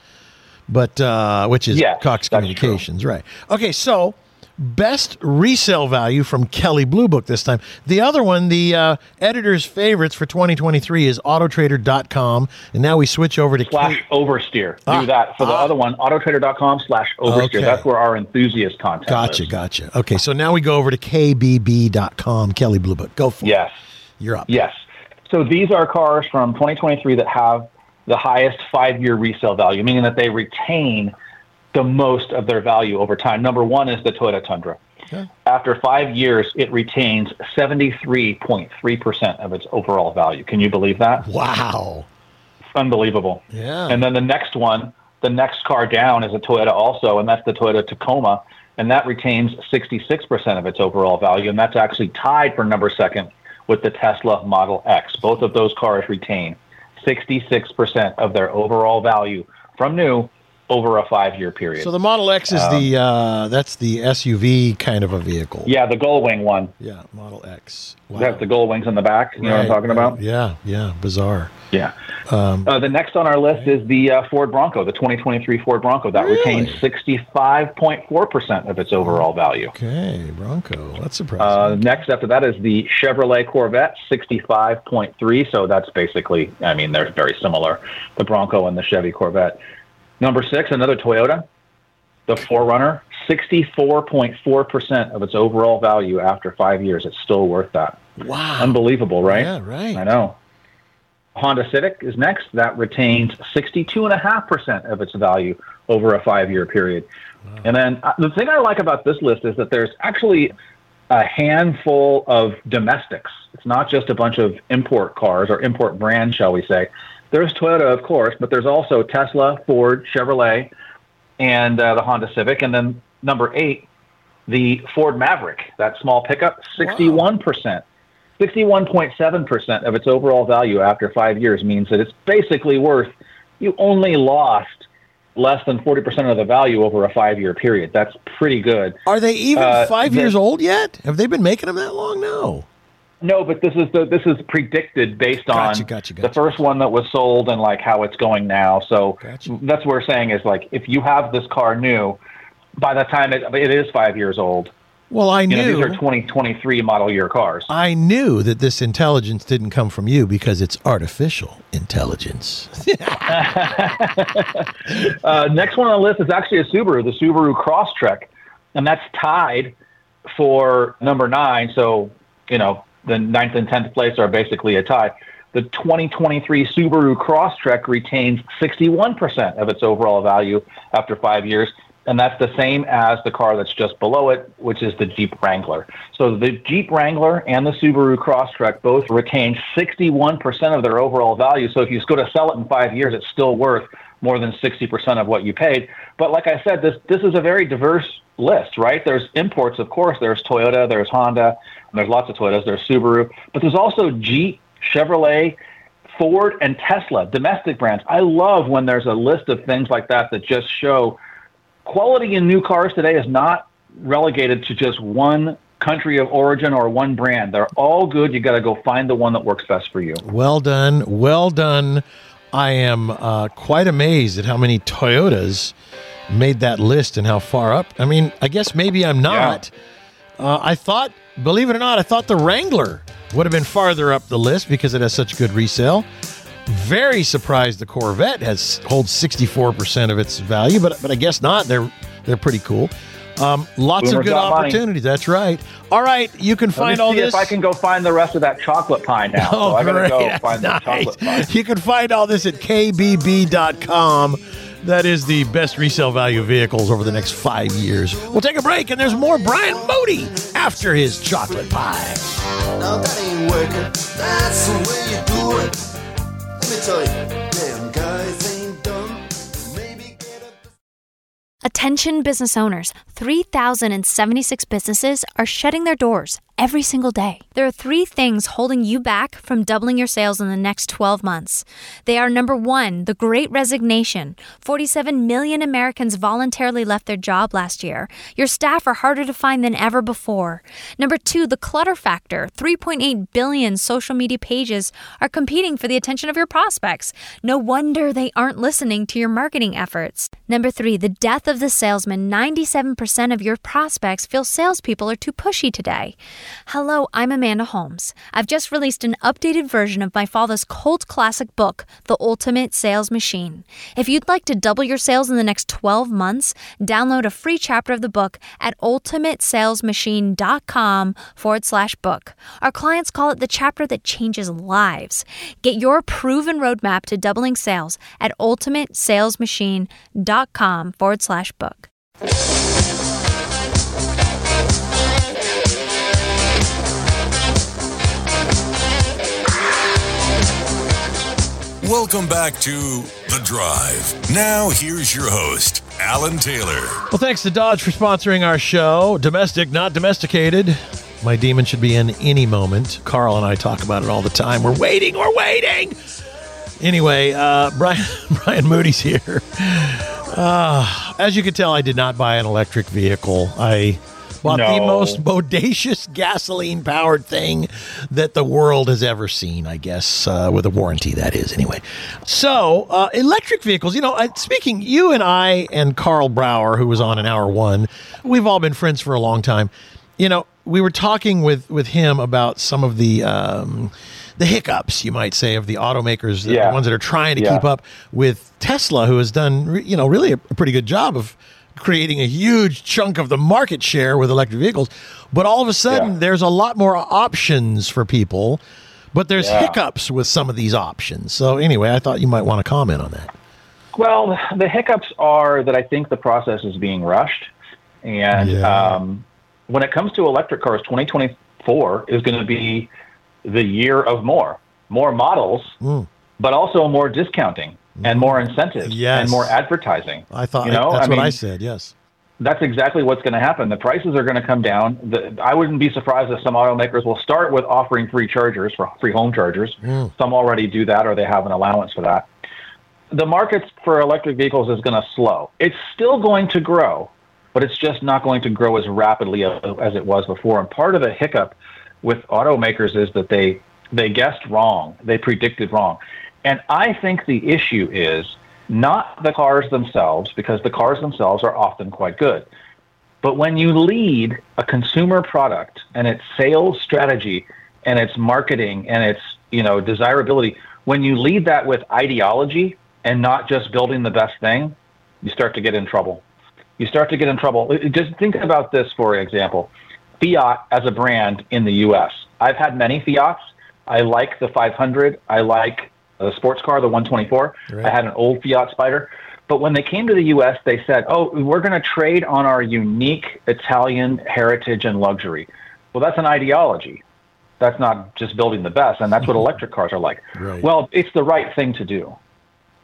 but uh, which is Yes, Cox Communications, right? Okay, so best resale value from Kelley Blue Book this time. The other one, the uh, editor's favorites for 2023 is Autotrader.com, and now we switch over to Slash K- oversteer. Do Ah, that for the ah. other one. Autotrader.com slash oversteer. Okay. That's where our enthusiast content Gotcha, is. gotcha. Okay, so now we go over to KBB.com, Kelly Blue Book. Go for Yes. it. Yes. You're up. Yes. So these are cars from 2023 that have the highest five year resale value, meaning that they retain the most of their value over time. Number one is the Toyota Tundra. Okay. After five years, it retains 73.3% of its overall value. Can you believe that? Wow. Unbelievable. Yeah. And then the next one, the next car down is a Toyota also, and that's the Toyota Tacoma, and that retains 66% of its overall value, and that's actually tied for number second with the Tesla Model X. Both of those cars retain 66% of their overall value from new over a five-year period. So the Model X is the uh, that's the SUV kind of a vehicle. yeah, the Gullwing one. Yeah, Model X. Wow. That's the Gull wings in the back. You know what I'm talking right. about? Yeah, yeah, bizarre. Yeah. Um, Uh, the next on our list is the uh, Ford Bronco, the 2023 Ford Bronco. That Really? retains 65.4% of its overall value. okay, Bronco. That's surprising. Uh, next after that is the Chevrolet Corvette, 65.3. So that's basically, I mean, they're very similar, the Bronco and the Chevy Corvette. Number six, another Toyota, the 4Runner, 64.4% of its overall value after five years. It's still worth that. wow. Unbelievable, right? Yeah, right. I know. Honda Civic is next. That retains 62.5% of its value over a five year period. And then uh, the thing I like about this list is that there's actually a handful of domestics. It's not just a bunch of import cars or import brands, shall we say. There's Toyota, of course, but there's also Tesla, Ford, Chevrolet, and uh, the Honda Civic. And then number eight, the Ford Maverick, that small pickup, 61%. 61.7% of its overall value after five years means that it's basically worth, you only lost less than 40% of the value over a five year period. That's pretty good. Are they even uh, five the- years old yet? Have they been making them that long? No. No, but this is the this is predicted based Gotcha, on gotcha, the gotcha. first one that was sold and like how it's going now. So that's what we're saying is like if you have this car new, by the time it, it is five years old, Well, I you know knew. these are 2023 model year cars. I knew that this intelligence didn't come from you because it's artificial intelligence. Uh, next one on the list is actually a Subaru, the Subaru Crosstrek, and that's tied for number nine. So you know the ninth and tenth place are basically a tie. the 2023 Subaru Crosstrek retains 61% of its overall value after five years. And that's the same as the car that's just below it, which is the Jeep Wrangler. So the Jeep Wrangler and the Subaru Crosstrek both retain 61% of their overall value. So if you go to sell it in five years, it's still worth more than 60% of what you paid. But like I said, this, this is a very diverse list, right? There's imports, of course. There's Toyota, there's Honda, there's lots of Toyotas, there's Subaru, but there's also Jeep, Chevrolet, Ford, and Tesla, domestic brands. I love when there's a list of things like that that just show quality in new cars today is not relegated to just one country of origin or one brand. They're all good. You got to go find the one that works best for you. Well done. Well done. I am uh, quite amazed at how many Toyotas made that list and how far up. I mean, I guess maybe I'm not. Uh, I thought, believe it or not, I thought the Wrangler would have been farther up the list because it has such good resale. Very surprised the Corvette has holds 64% of its value, but but I guess not. They're they're pretty cool. Um, lots Boomer's of good got money. opportunities. That's right. All right, you can Let find me all see this. if I can go find the rest of that chocolate pie now. Oh, so I gotta great. go That's find the chocolate pie. You can find all this at kbb.com. That is the best resale value vehicles over the next five years. We'll take a break, and there's more Brian Moody after his chocolate pie. Now that ain't working. That's the way you do it. Let me tell you, damn Attention business owners 3,076 businesses are shutting their doors every single day. There are three things holding you back from doubling your sales in the next 12 months. They are number one, the great resignation. 47 million Americans voluntarily left their job last year. Your staff are harder to find than ever before. Number two, the clutter factor. 3.8 billion social media pages are competing for the attention of your prospects. No wonder they aren't listening to your marketing efforts. Number three, the death of the salesman. 97% of your prospects feel salespeople are too pushy today. Hello, I'm Amanda Holmes. I've just released an updated version of my father's cult classic book, The Ultimate Sales Machine. If you'd like to double your sales in the next 12 months, download a free chapter of the book at ultimatesalesmachine.com forward slash book. Our clients call it the chapter that changes lives. Get your proven roadmap to doubling sales at ultimatesalesmachine.com forward slash book. Welcome back to The Drive. Now, here's your host, Alan Taylor. Well, thanks to Dodge for sponsoring our show. Domestic, not domesticated. My demon should be in any moment. Karl and I talk about it all the time. We're waiting, we're waiting. Anyway, uh, Brian Brian Moody's here. Uh, as you can tell, I did not buy an electric vehicle. I bought the most bodacious gasoline powered thing that the world has ever seen, I guess, uh, with a warranty, that is, anyway. So, uh, electric vehicles, you know, I, speaking, you and I and Karl Brauer, who was on in hour one, we've all been friends for a long time. You know, we were talking with, with him about some of the. Um, the hiccups, you might say, of the automakers, the Yeah. ones that are trying to Yeah. keep up with Tesla, who has done, you know, really a pretty good job of creating a huge chunk of the market share with electric vehicles. But all of a sudden, Yeah. there's a lot more options for people, but there's Yeah. hiccups with some of these options. So anyway, I thought you might want to comment on that. Well, the hiccups are that I think the process is being rushed. And Yeah. um, when it comes to electric cars, 2024 is going to be the year of more, more models, Mm. but also more discounting and more incentives Yes. and more advertising. I thought You know, that's I what I said. Yes. That's exactly what's going to happen. The prices are going to come down. The, I wouldn't be surprised if some automakers will start with offering free chargers for free home chargers. Mm. Some already do that, or they have an allowance for that. The market for electric vehicles is going to slow. It's still going to grow, but it's just not going to grow as rapidly as, as it was before. And part of the hiccup with automakers is that they they guessed wrong. They predicted wrong. And I think the issue is not the cars themselves, because the cars themselves are often quite good. But when you lead a consumer product and its sales strategy and its marketing and its you know desirability, when you lead that with ideology and not just building the best thing, you start to get in trouble. You start to get in trouble. Uh, just think about this, for example. Fiat as a brand in the U.S. I've had many Fiats. I like the 500. I like the sports car, the 124. Right. I had an old Fiat Spider. But when they came to the U.S., they said, "Oh, we're going to trade on our unique Italian heritage and luxury." Well, that's an ideology. That's not just building the best, and that's what electric cars are like. Right. Well, it's the right thing to do.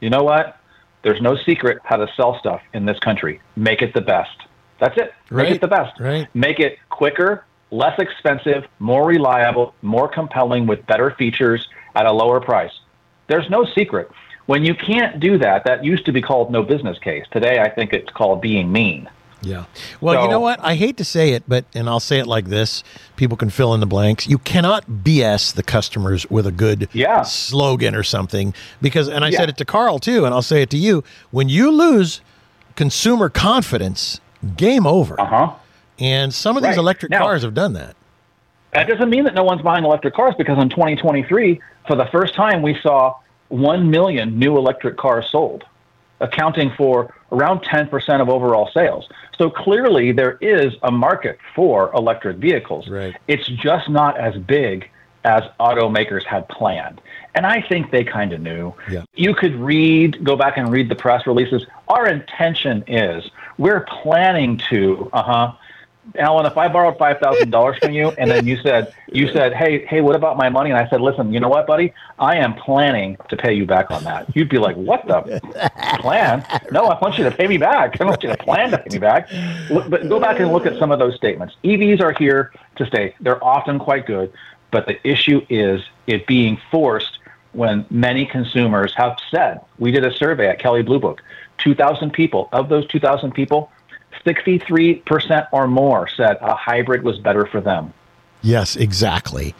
You know what? There's no secret how to sell stuff in this country. Make it the best. That's it. Make Right. it the best. Right. Make it quicker, less expensive, more reliable, more compelling with better features at a lower price. There's no secret. When you can't do that, that used to be called no business case. Today, I think it's called being mean. Yeah. Well, you know what? I hate to say it, but and I'll say it like this: people can fill in the blanks. You cannot BS the customers with a good Yeah. slogan or something because. And I Yeah. said it to Karl too, and I'll say it to you: when you lose consumer confidence, game over. Uh huh. And some of these electric Now- cars have done that. That doesn't mean that no one's buying electric cars because in 2023, for the first time, we saw 1 million new electric cars sold, accounting for around 10% of overall sales. So clearly, there is a market for electric vehicles. Right. It's just not as big as automakers had planned. And I think they kind of knew. Yeah. You could read, go back and read the press releases. Our intention is we're planning to, uh huh. Alan, if I borrowed five thousand dollars from you, and then you said, you said, hey, hey, what about my money? And I said, listen, you know what, buddy? I am planning to pay you back on that. You'd be like, what the plan? No, I want you to pay me back. I want you to plan to pay me back. Look, but go back and look at some of those statements. EVs are here to stay. They're often quite good, but the issue is it being forced when many consumers have said. We did a survey at Kelley Blue Book. 2,000 people. Of those 2,000 people, 63% or more said a hybrid was better for them. Yes, exactly.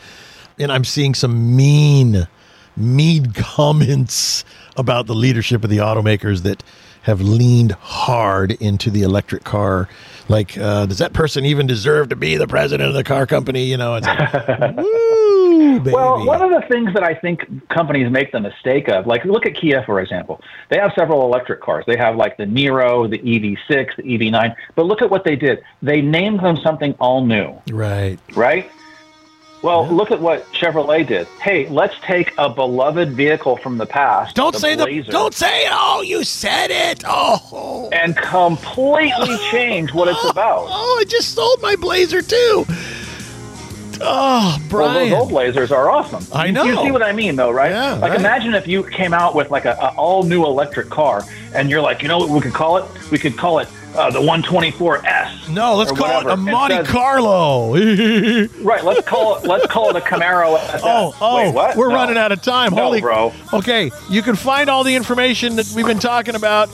And I'm seeing some mean, mean comments about the leadership of the automakers that have leaned hard into the electric car. Like, uh, does that person even deserve to be the president of the car company? You know, it's like, woo, baby. Well, one of the things that I think companies make the mistake of, like look at Kia for example, they have several electric cars. They have like the Niro, the EV6, the EV9. But look at what they did. They named them something all new, right. right? Well, look at what Chevrolet did. Hey, let's take a beloved vehicle from the past. Don't say the. Don't say it. Oh, you said it. Oh. and completely change what it's about. Oh, I just sold my Blazer too. Oh, Well, those old lasers are awesome. I know. You see what I mean, though, right? Yeah, Like, right. imagine if you came out with like a, a all new electric car, and you're like, you know what we could call it? We could call it uh, the 124S. no, let's call whatever. it a Monte Instead- Carlo. Right. Let's call it. Let's call it a Camaro SS. Oh, oh, Wait, what? we're No. running out of time. No, Holy bro. Okay, you can find all the information that we've been talking about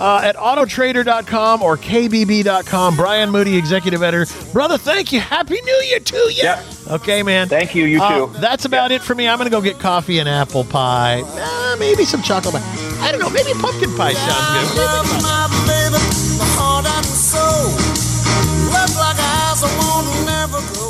uh, at autotrader.com or kbb.com. Brian Moody, executive editor. Brother, thank you. Happy New Year to you. Yep. Okay, man. Thank you. You Uh, too. that's about it for me. I'm going to go get coffee and apple pie. Uh, maybe some chocolate pie. I don't know. Maybe pumpkin pie sounds good. What do you think about my baby, my heart and soul. Love like eyes, I won't never go.